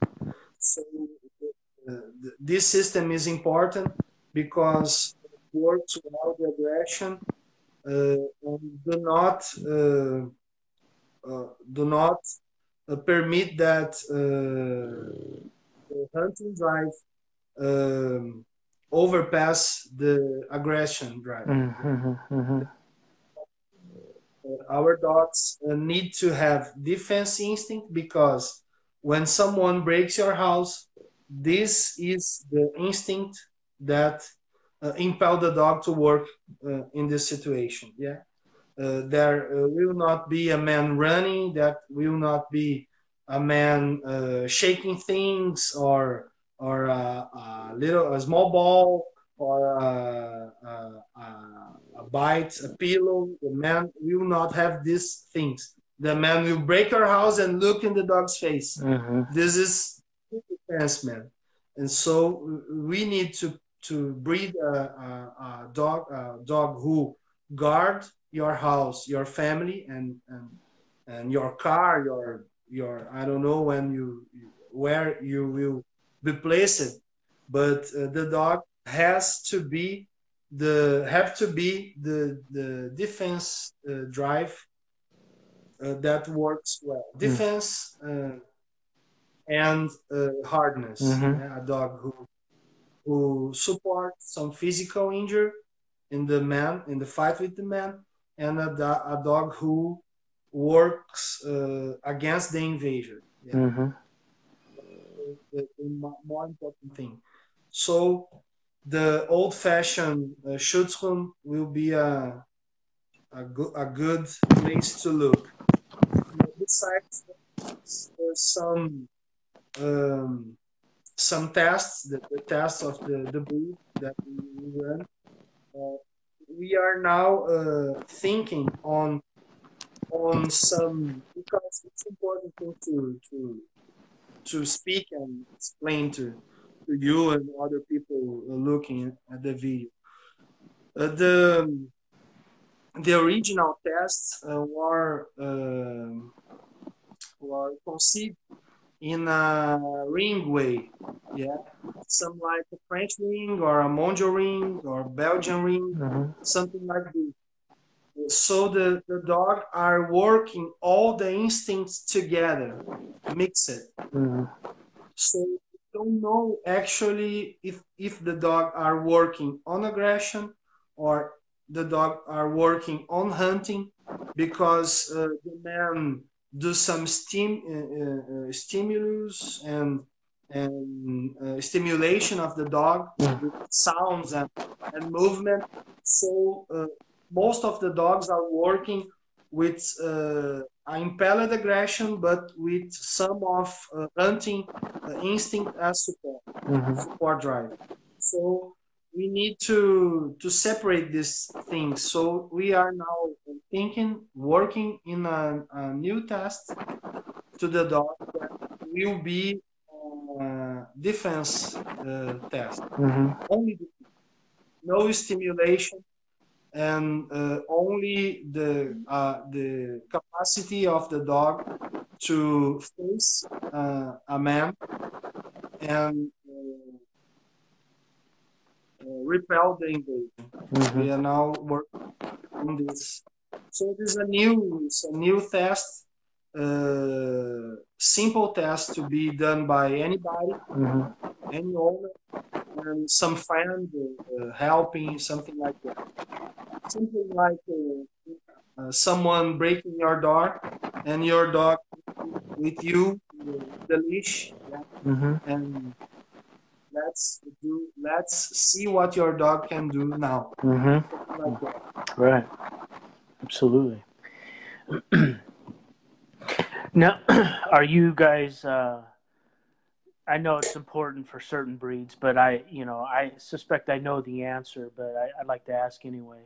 So uh, this system is important because it works without the aggression uh, do not uh, uh, do not permit that hunting drive um, overpass the aggression drive. Mm-hmm, mm-hmm. Our dogs uh, need to have defense instinct because when someone breaks your house, this is the instinct that uh, impel the dog to work uh, in this situation. Yeah, uh, there uh, will not be a man running. That will not be a man uh, shaking things or or a, a, little a small ball or a, a, a, bite, a pillow. The man will not have these things. The man will break our house and look in the dog's face. Mm-hmm. This is defense, man. And so we need to to breed a, a, a dog a dog who guard your house, your family, and and and your car, your your I don't know when you where you will be placed, but uh, the dog has to be the have to be the the defense uh, drive uh, that works well. Defense uh, and uh, hardness. Mhm. A dog who who supports some physical injury in the man in the fight with the man, and a, a dog who works uh, against the invasion. Yeah hmm the, the more important thing. So the old-fashioned uh, Schutzhund will be a a, go- a good place to look. Besides, there's some um, some tests, the, the tests of the, the breed that we run. Uh, we are now uh, thinking on on some because it's important to to to speak and explain to, to you and other people looking at the video. Uh, the the original tests uh, were um were conceived in a ring way, yeah, some like a French ring or a Mondio ring or Belgian ring, hmm something like this. So the, the dog are working all the instincts together, mixed. hmm So don't know actually if if the dog are working on aggression or the dog are working on hunting because uh, the man do some stim uh, uh, uh, stimulus and and uh, stimulation of the dog with sounds and, and movement. So uh, most of the dogs are working with uh, impelled aggression, but with some of uh, hunting uh, instinct as support, hmm support drive. So we need to to separate these things. So we are now thinking, working in a, a new test to the dog that will be uh, defense uh, test hmm only no stimulation and uh, only the uh, the capacity of the dog to face uh, a man and uh, uh, repel the invasion. hmm We are now working on this. So it is a new it's a new test, uh, simple test to be done by anybody hmm any owner and some friend uh, helping something like that something like uh, uh, someone breaking your door and your dog with you uh, the leash yeah, hmm and let's do let's see what your dog can do now hmm like. Right. Absolutely. now, are you guys? Uh, I know it's important for certain breeds, but I, you know, I suspect I know the answer, but I, I'd like to ask anyway.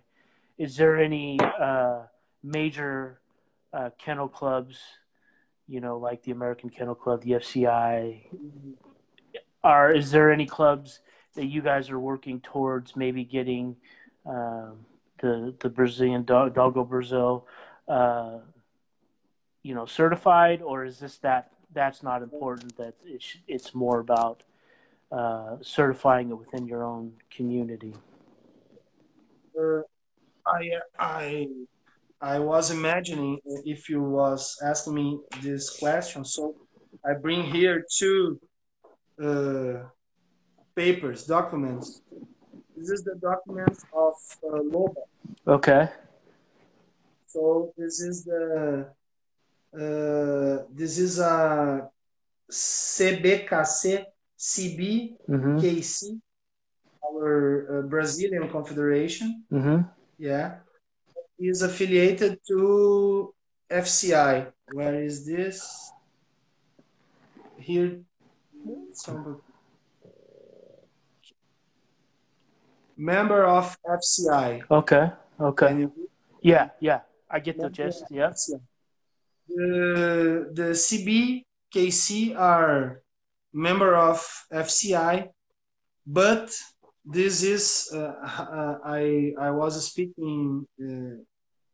Is there any uh, major uh, kennel clubs, you know, like the American Kennel Club, the FCI? Are is there any clubs that you guys are working towards maybe getting um, the the Brazilian dog, Doggo Brazil, uh, you know, certified, or is this that that's not important? That it's it's more about uh, certifying it within your own community. Uh, I I I was imagining if you was asking me this question, so I bring here two uh, papers, documents. This is the document of uh, Loba. Okay. So this is the uh, this is a CBKC CB Mm-hmm. KC, our uh, Brazilian Confederation. Mm-hmm. Yeah, is affiliated to FCI. Where is this? Here, member of FCI. Okay. Okay. Yeah. Yeah. I get the gist. Yeah. The the CB KC are member of FCI, but this is uh, uh, I I was speaking uh,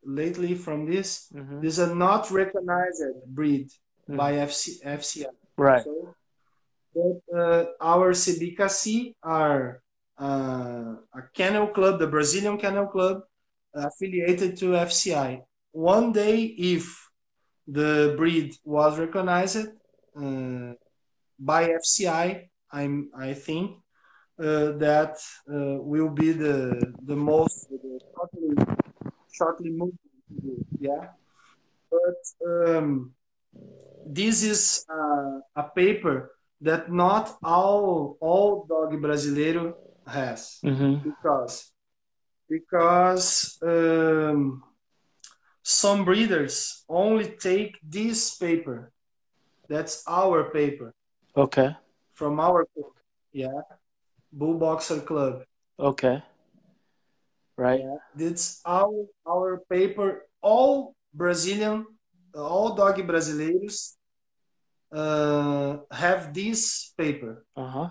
lately from this. Mm-hmm. This is a not recognized breed by FC, FCI. Right. So, but uh, our CBKC are uh, a kennel club, the Brazilian Kennel Club, affiliated to FCI. One day, if the breed was recognized uh, by FCI, I'm, I think uh, that uh, will be the the most the shortly, shortly moved. Yeah, but um, this is uh, a paper that not all all Dogue Brasileiro has Mm-hmm. because because um, some breeders only take this paper. That's our paper Okay. from our book. Yeah, Bull Boxer Club. Okay. Right. It's our our paper. All Brazilian, all Dogue Brasileiros uh, have this paper Uh huh.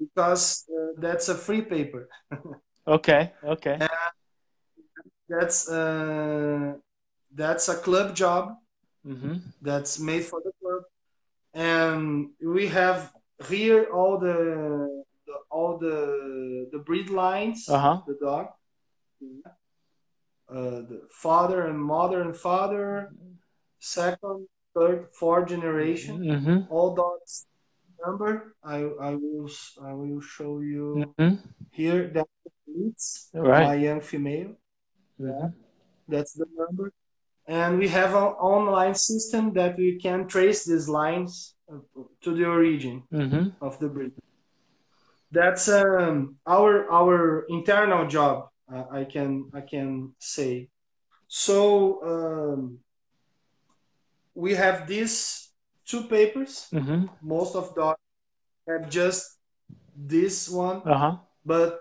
because uh, that's a free paper. Okay. Okay. That's uh, that's a club job Mm-hmm. that's made for the club, and we have here all the, the all the the breed lines. Uh huh. The dog, uh, the father and mother and father, second, third, fourth generation. Mm-hmm. All dogs number. I I will I will show you Mm-hmm. here. That's Leeds, Right. my young female. Mm-hmm. That's the number. And we have an online system that we can trace these lines uh, to the origin Mm-hmm. of the breed. That's um, our our internal job. Uh, I can I can say. So um, we have these two papers. Mm-hmm. Most of dogs have just this one, Uh huh. but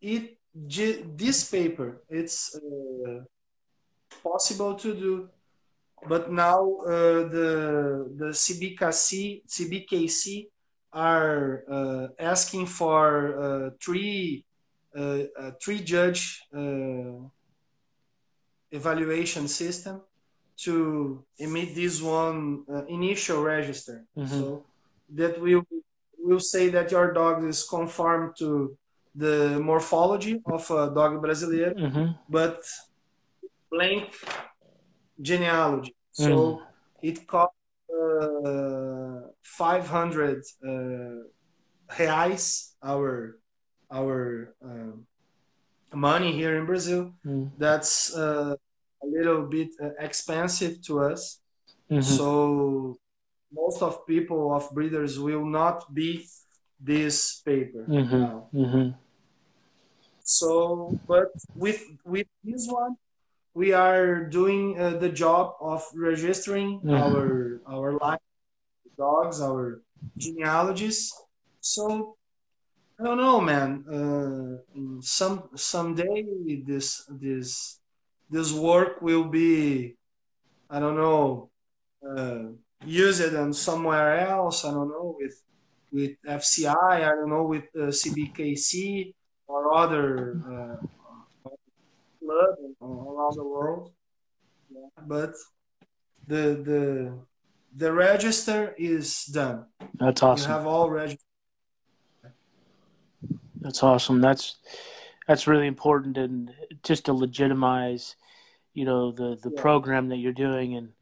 it this paper it's uh, possible to do but now uh, the the CBKC CBKC are uh, asking for uh, three uh, a three judge uh, evaluation system to emit this one uh, initial register Mhm. so that will will say that your dog is conform to the morphology of a Dogue Brasileiro Mm-hmm. but blank genealogy. So Mm. it cost uh, 500 uh, reais, our our um, money here in Brazil. Mm-hmm. That's uh, a little bit uh, expensive to us. Mm-hmm. So most of people of breeders will not be this paper Mhm. now. Mm-hmm. So, but with with this one, we are doing uh, the job of registering Mhm. our our line dogs, our genealogies. So I don't know, man. Uh, some someday this this this work will be, I don't know, uh, use it on somewhere else. I don't know with with FCI. I don't know with uh, CBKC or other uh, club around the world. Yeah, but the the the register is done. That's You awesome. have all registered. That's awesome. That's that's really important and just to legitimize, you know, the the Yeah. program that you're doing and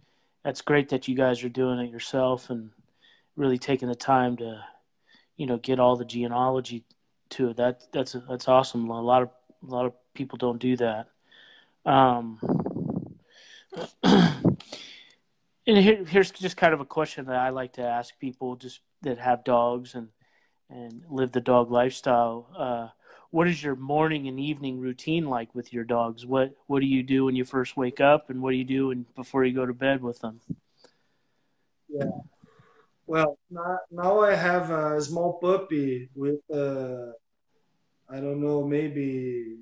that's great that you guys are doing it yourself and really taking the time to, you know, get all the genealogy to it. That that's that's awesome. A lot of a lot of people don't do that. Um, and here, here's just kind of a question that I like to ask people just that have dogs and and live the dog lifestyle. Uh, what is your morning and evening routine like with your dogs? What what do you do when you first wake up, and what do you do when, before you go to bed with them? Well, now, now I have a small puppy with, uh, I don't know, maybe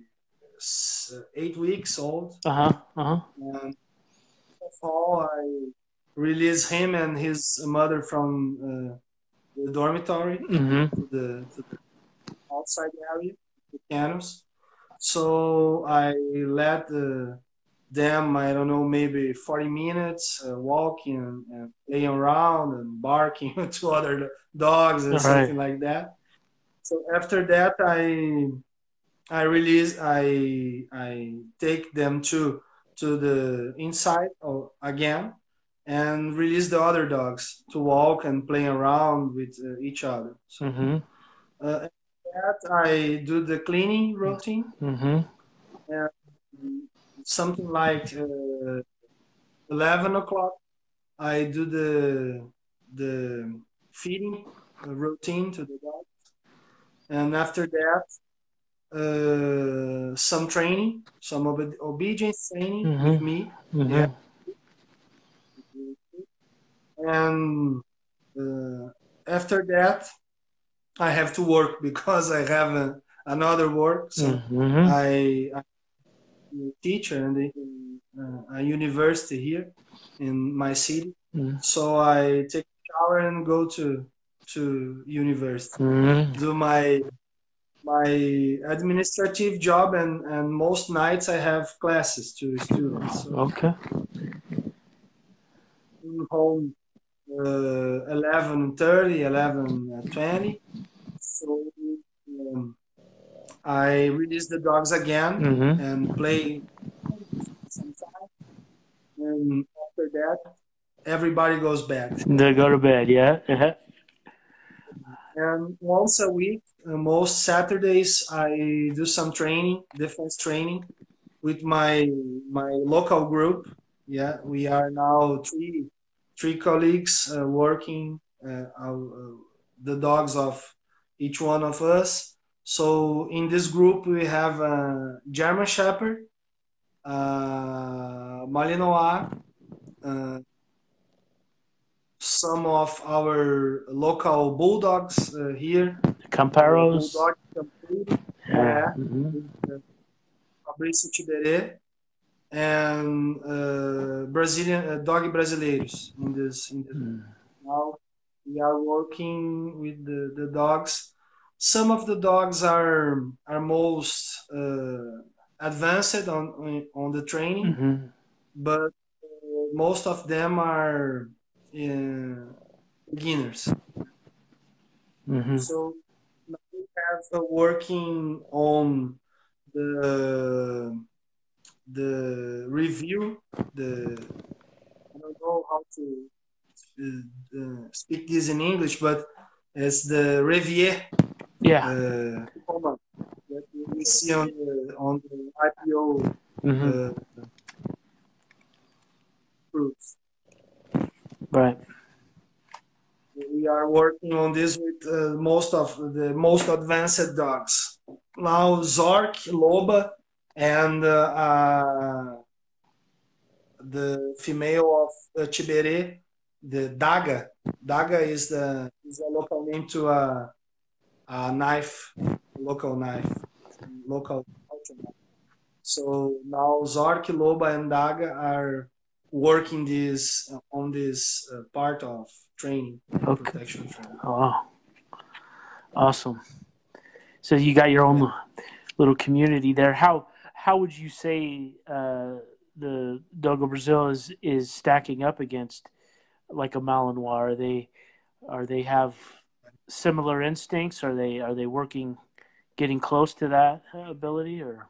eight weeks old. Uh huh. Uh huh. And of I release him and his mother from uh, the dormitory Mm-hmm. to the, to the outside area, the kennels. So I let uh, them, I don't know, maybe 40 minutes uh, walking and, and playing around and barking to other dogs and Right. something like that. so after that, I I release I I take them to to the inside or again and release the other dogs to walk and play around with uh, each other. So, Mm-hmm. uh, that I do the cleaning routine, Mm-hmm. Something like uh, eleven o'clock. I do the the feeding uh, routine to the dog, and after that, uh, some training, some obe- obedience training with Mhm. me, Mm-hmm. Yeah. and uh, after that, I have to work because I have a, another work. So Mm-hmm. I, I'm a teacher in, the, uh, a university here in my city. Mhm. So I take a shower and go to to university. Mm-hmm. Do my my administrative job and, and most nights I have classes to students. So Okay. I'm home uh, 11.30, 11.20. So um, I release the dogs again Mm-hmm. and play sometime. And after that, everybody goes back. They go to bed. Yeah. Uh-huh. And once a week, uh, most Saturdays, I do some training, defense training, with my my local group. Yeah, we are now three three colleagues uh, working uh, our, uh, the dogs of each one of us. So in this group, we have a German Shepherd, uh, Malinois, uh, some of our local bulldogs uh, here. Campeiros. Bulldog Yeah. Mm-hmm. Fabrício Tiberê, and uh, Brazilian uh, Dogue Brasileiros in this. In this. Mm. Now we are working with the, the dogs. Some of the dogs are are most uh, advanced on, on on the training, Mm-hmm. but uh, most of them are uh, beginners. Mm-hmm. So we have working on the the review, the I don't know how to uh, uh, speak this in English, but it's the Revier Yeah. uh, command that we see on the on the IPO Mm-hmm. uh, proofs. Right. we are working on this with uh, most of the most advanced dogs. Now Zork, Loba, and uh, uh, the female of uh, Tiberé, the Daga. Daga is the is a local name to a, a knife, local knife, local culture knife. So now Zork, Loba, and Daga are working this on this uh, part of training Okay. protection training. Oh, wow. Awesome. So you got your own little community there. How how would you say uh, the Dogo Brazil is is stacking up against like a Malinois? Are they are they have similar instincts? Are they are they working getting close to that uh, ability or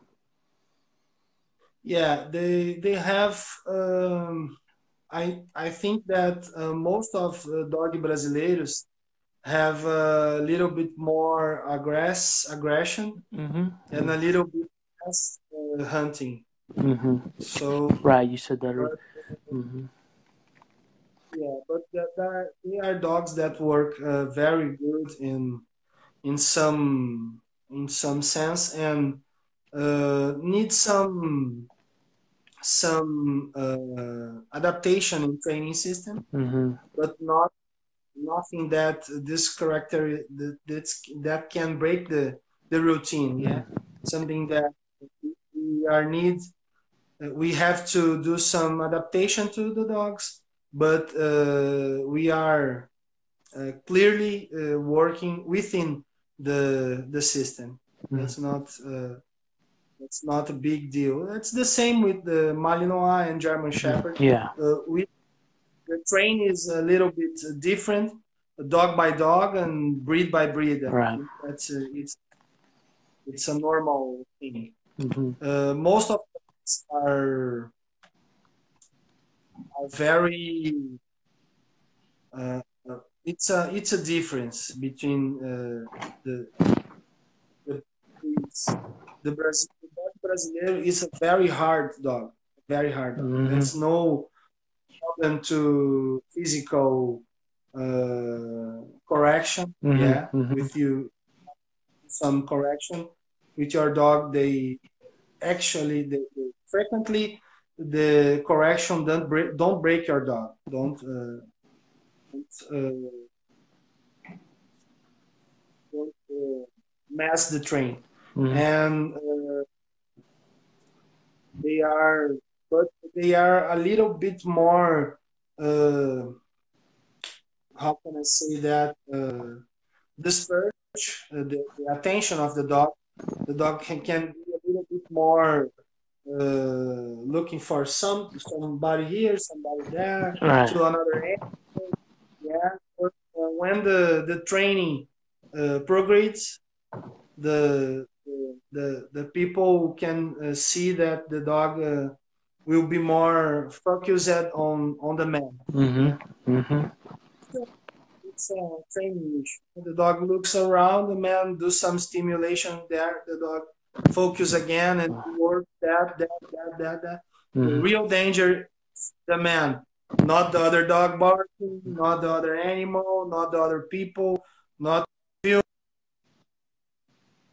Yeah, they they have. Um, I I think that uh, most of uh, Dogue Brasileiros have a little bit more aggress aggression mm-hmm. and a little bit less uh, hunting. Mm-hmm. So right? You said that. earlier. Mm-hmm. Yeah, but they are dogs that work uh, very good in in some in some sense and uh, need some some uh, adaptation in training system, Mm-hmm. but not nothing that this character that that's, that can break the the routine. Yeah, something that we are need. uh, We have to do some adaptation to the dogs, but uh, we are uh, clearly uh, working within the the system. That's not uh, that's not a big deal. It's the same with the Malinois and German Shepherd. Yeah. Uh, we the train is a little bit different dog by dog and breed by breed. Right. That's a, it's it's a normal thing. Mm-hmm. Uh, most of them are very. Uh, it's a it's a difference between uh, the the. The Brazil, the Dogue Brasileiro is a very hard dog, very hard. Dog. Mhm. There's no problem to physical uh, correction. Mhm, Yeah, mhm. with you some correction with your dog. They actually they, they frequently the correction don't break don't break your dog. Don't. Uh, don't uh, don't uh, mess the train Mhm. and uh, they are but they are a little bit more uh, how can I say that uh, disperse uh, the, the attention of the dog the dog can, can be a little bit more looking for some somebody here somebody there Right. to another end yeah uh, when the the training uh, progrades the the the people can uh, see that the dog uh, will be more focused on on the man. Mm-hmm. Mm-hmm. It's a training issue. The dog looks around, the man do some stimulation there. The dog focus again and work that that that that that. Mm-hmm. real danger is the man, not the other dog barking, not the other animal, not the other people, not you.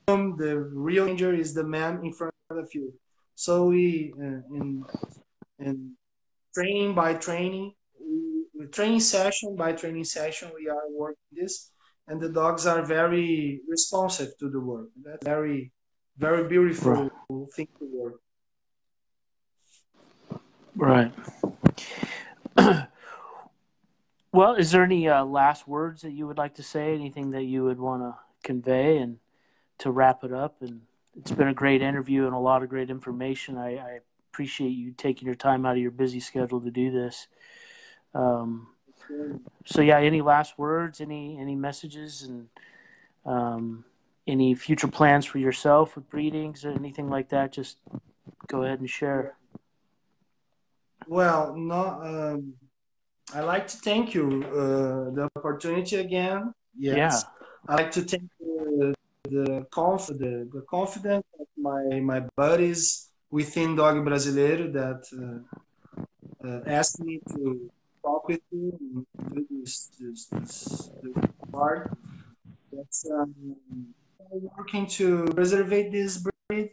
The real danger is the man in front of you. So we uh, in in training by training, we, training session by training session, we are working this, and the dogs are very responsive to the work. That's very very beautiful thing to work. Right. well, is there any uh, last words that you would like to say? Anything that you would want to convey and to wrap it up? And it's been a great interview and a lot of great information. I, I appreciate you taking your time out of your busy schedule to do this. Um, so yeah, any last words? Any any messages and um, any future plans for yourself with breedings or anything like that? Just go ahead and share. Well, no, um, I like to thank you uh, the opportunity again. Yes, I like to thank the the, conf- the the confidence of my my buddies within Dogue Brasileiro that uh, uh, asked me to talk with you and do this this, this, this part. That's um, working to preserve this breed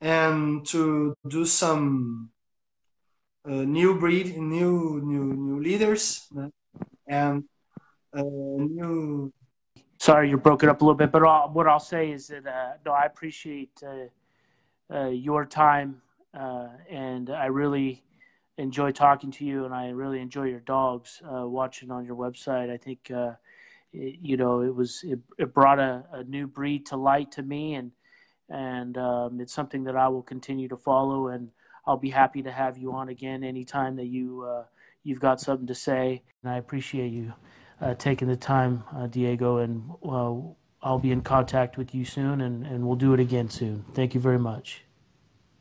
and to do some uh, new breed, new new new leaders, and uh, new. Sorry, you broke it up a little bit, but all, what I'll say is that uh, no, I appreciate uh, uh, your time, uh, and I really enjoy talking to you, and I really enjoy your dogs. Watching on your website, I think it, you know it was it, it brought a, a, new breed to light to me, and and um, it's something that I will continue to follow, and I'll be happy to have you on again anytime that you uh, you've got something to say, and I appreciate you uh, taking the time, uh, Diego, and I'll be in contact with you soon, and, and we'll do it again soon. Thank you very much.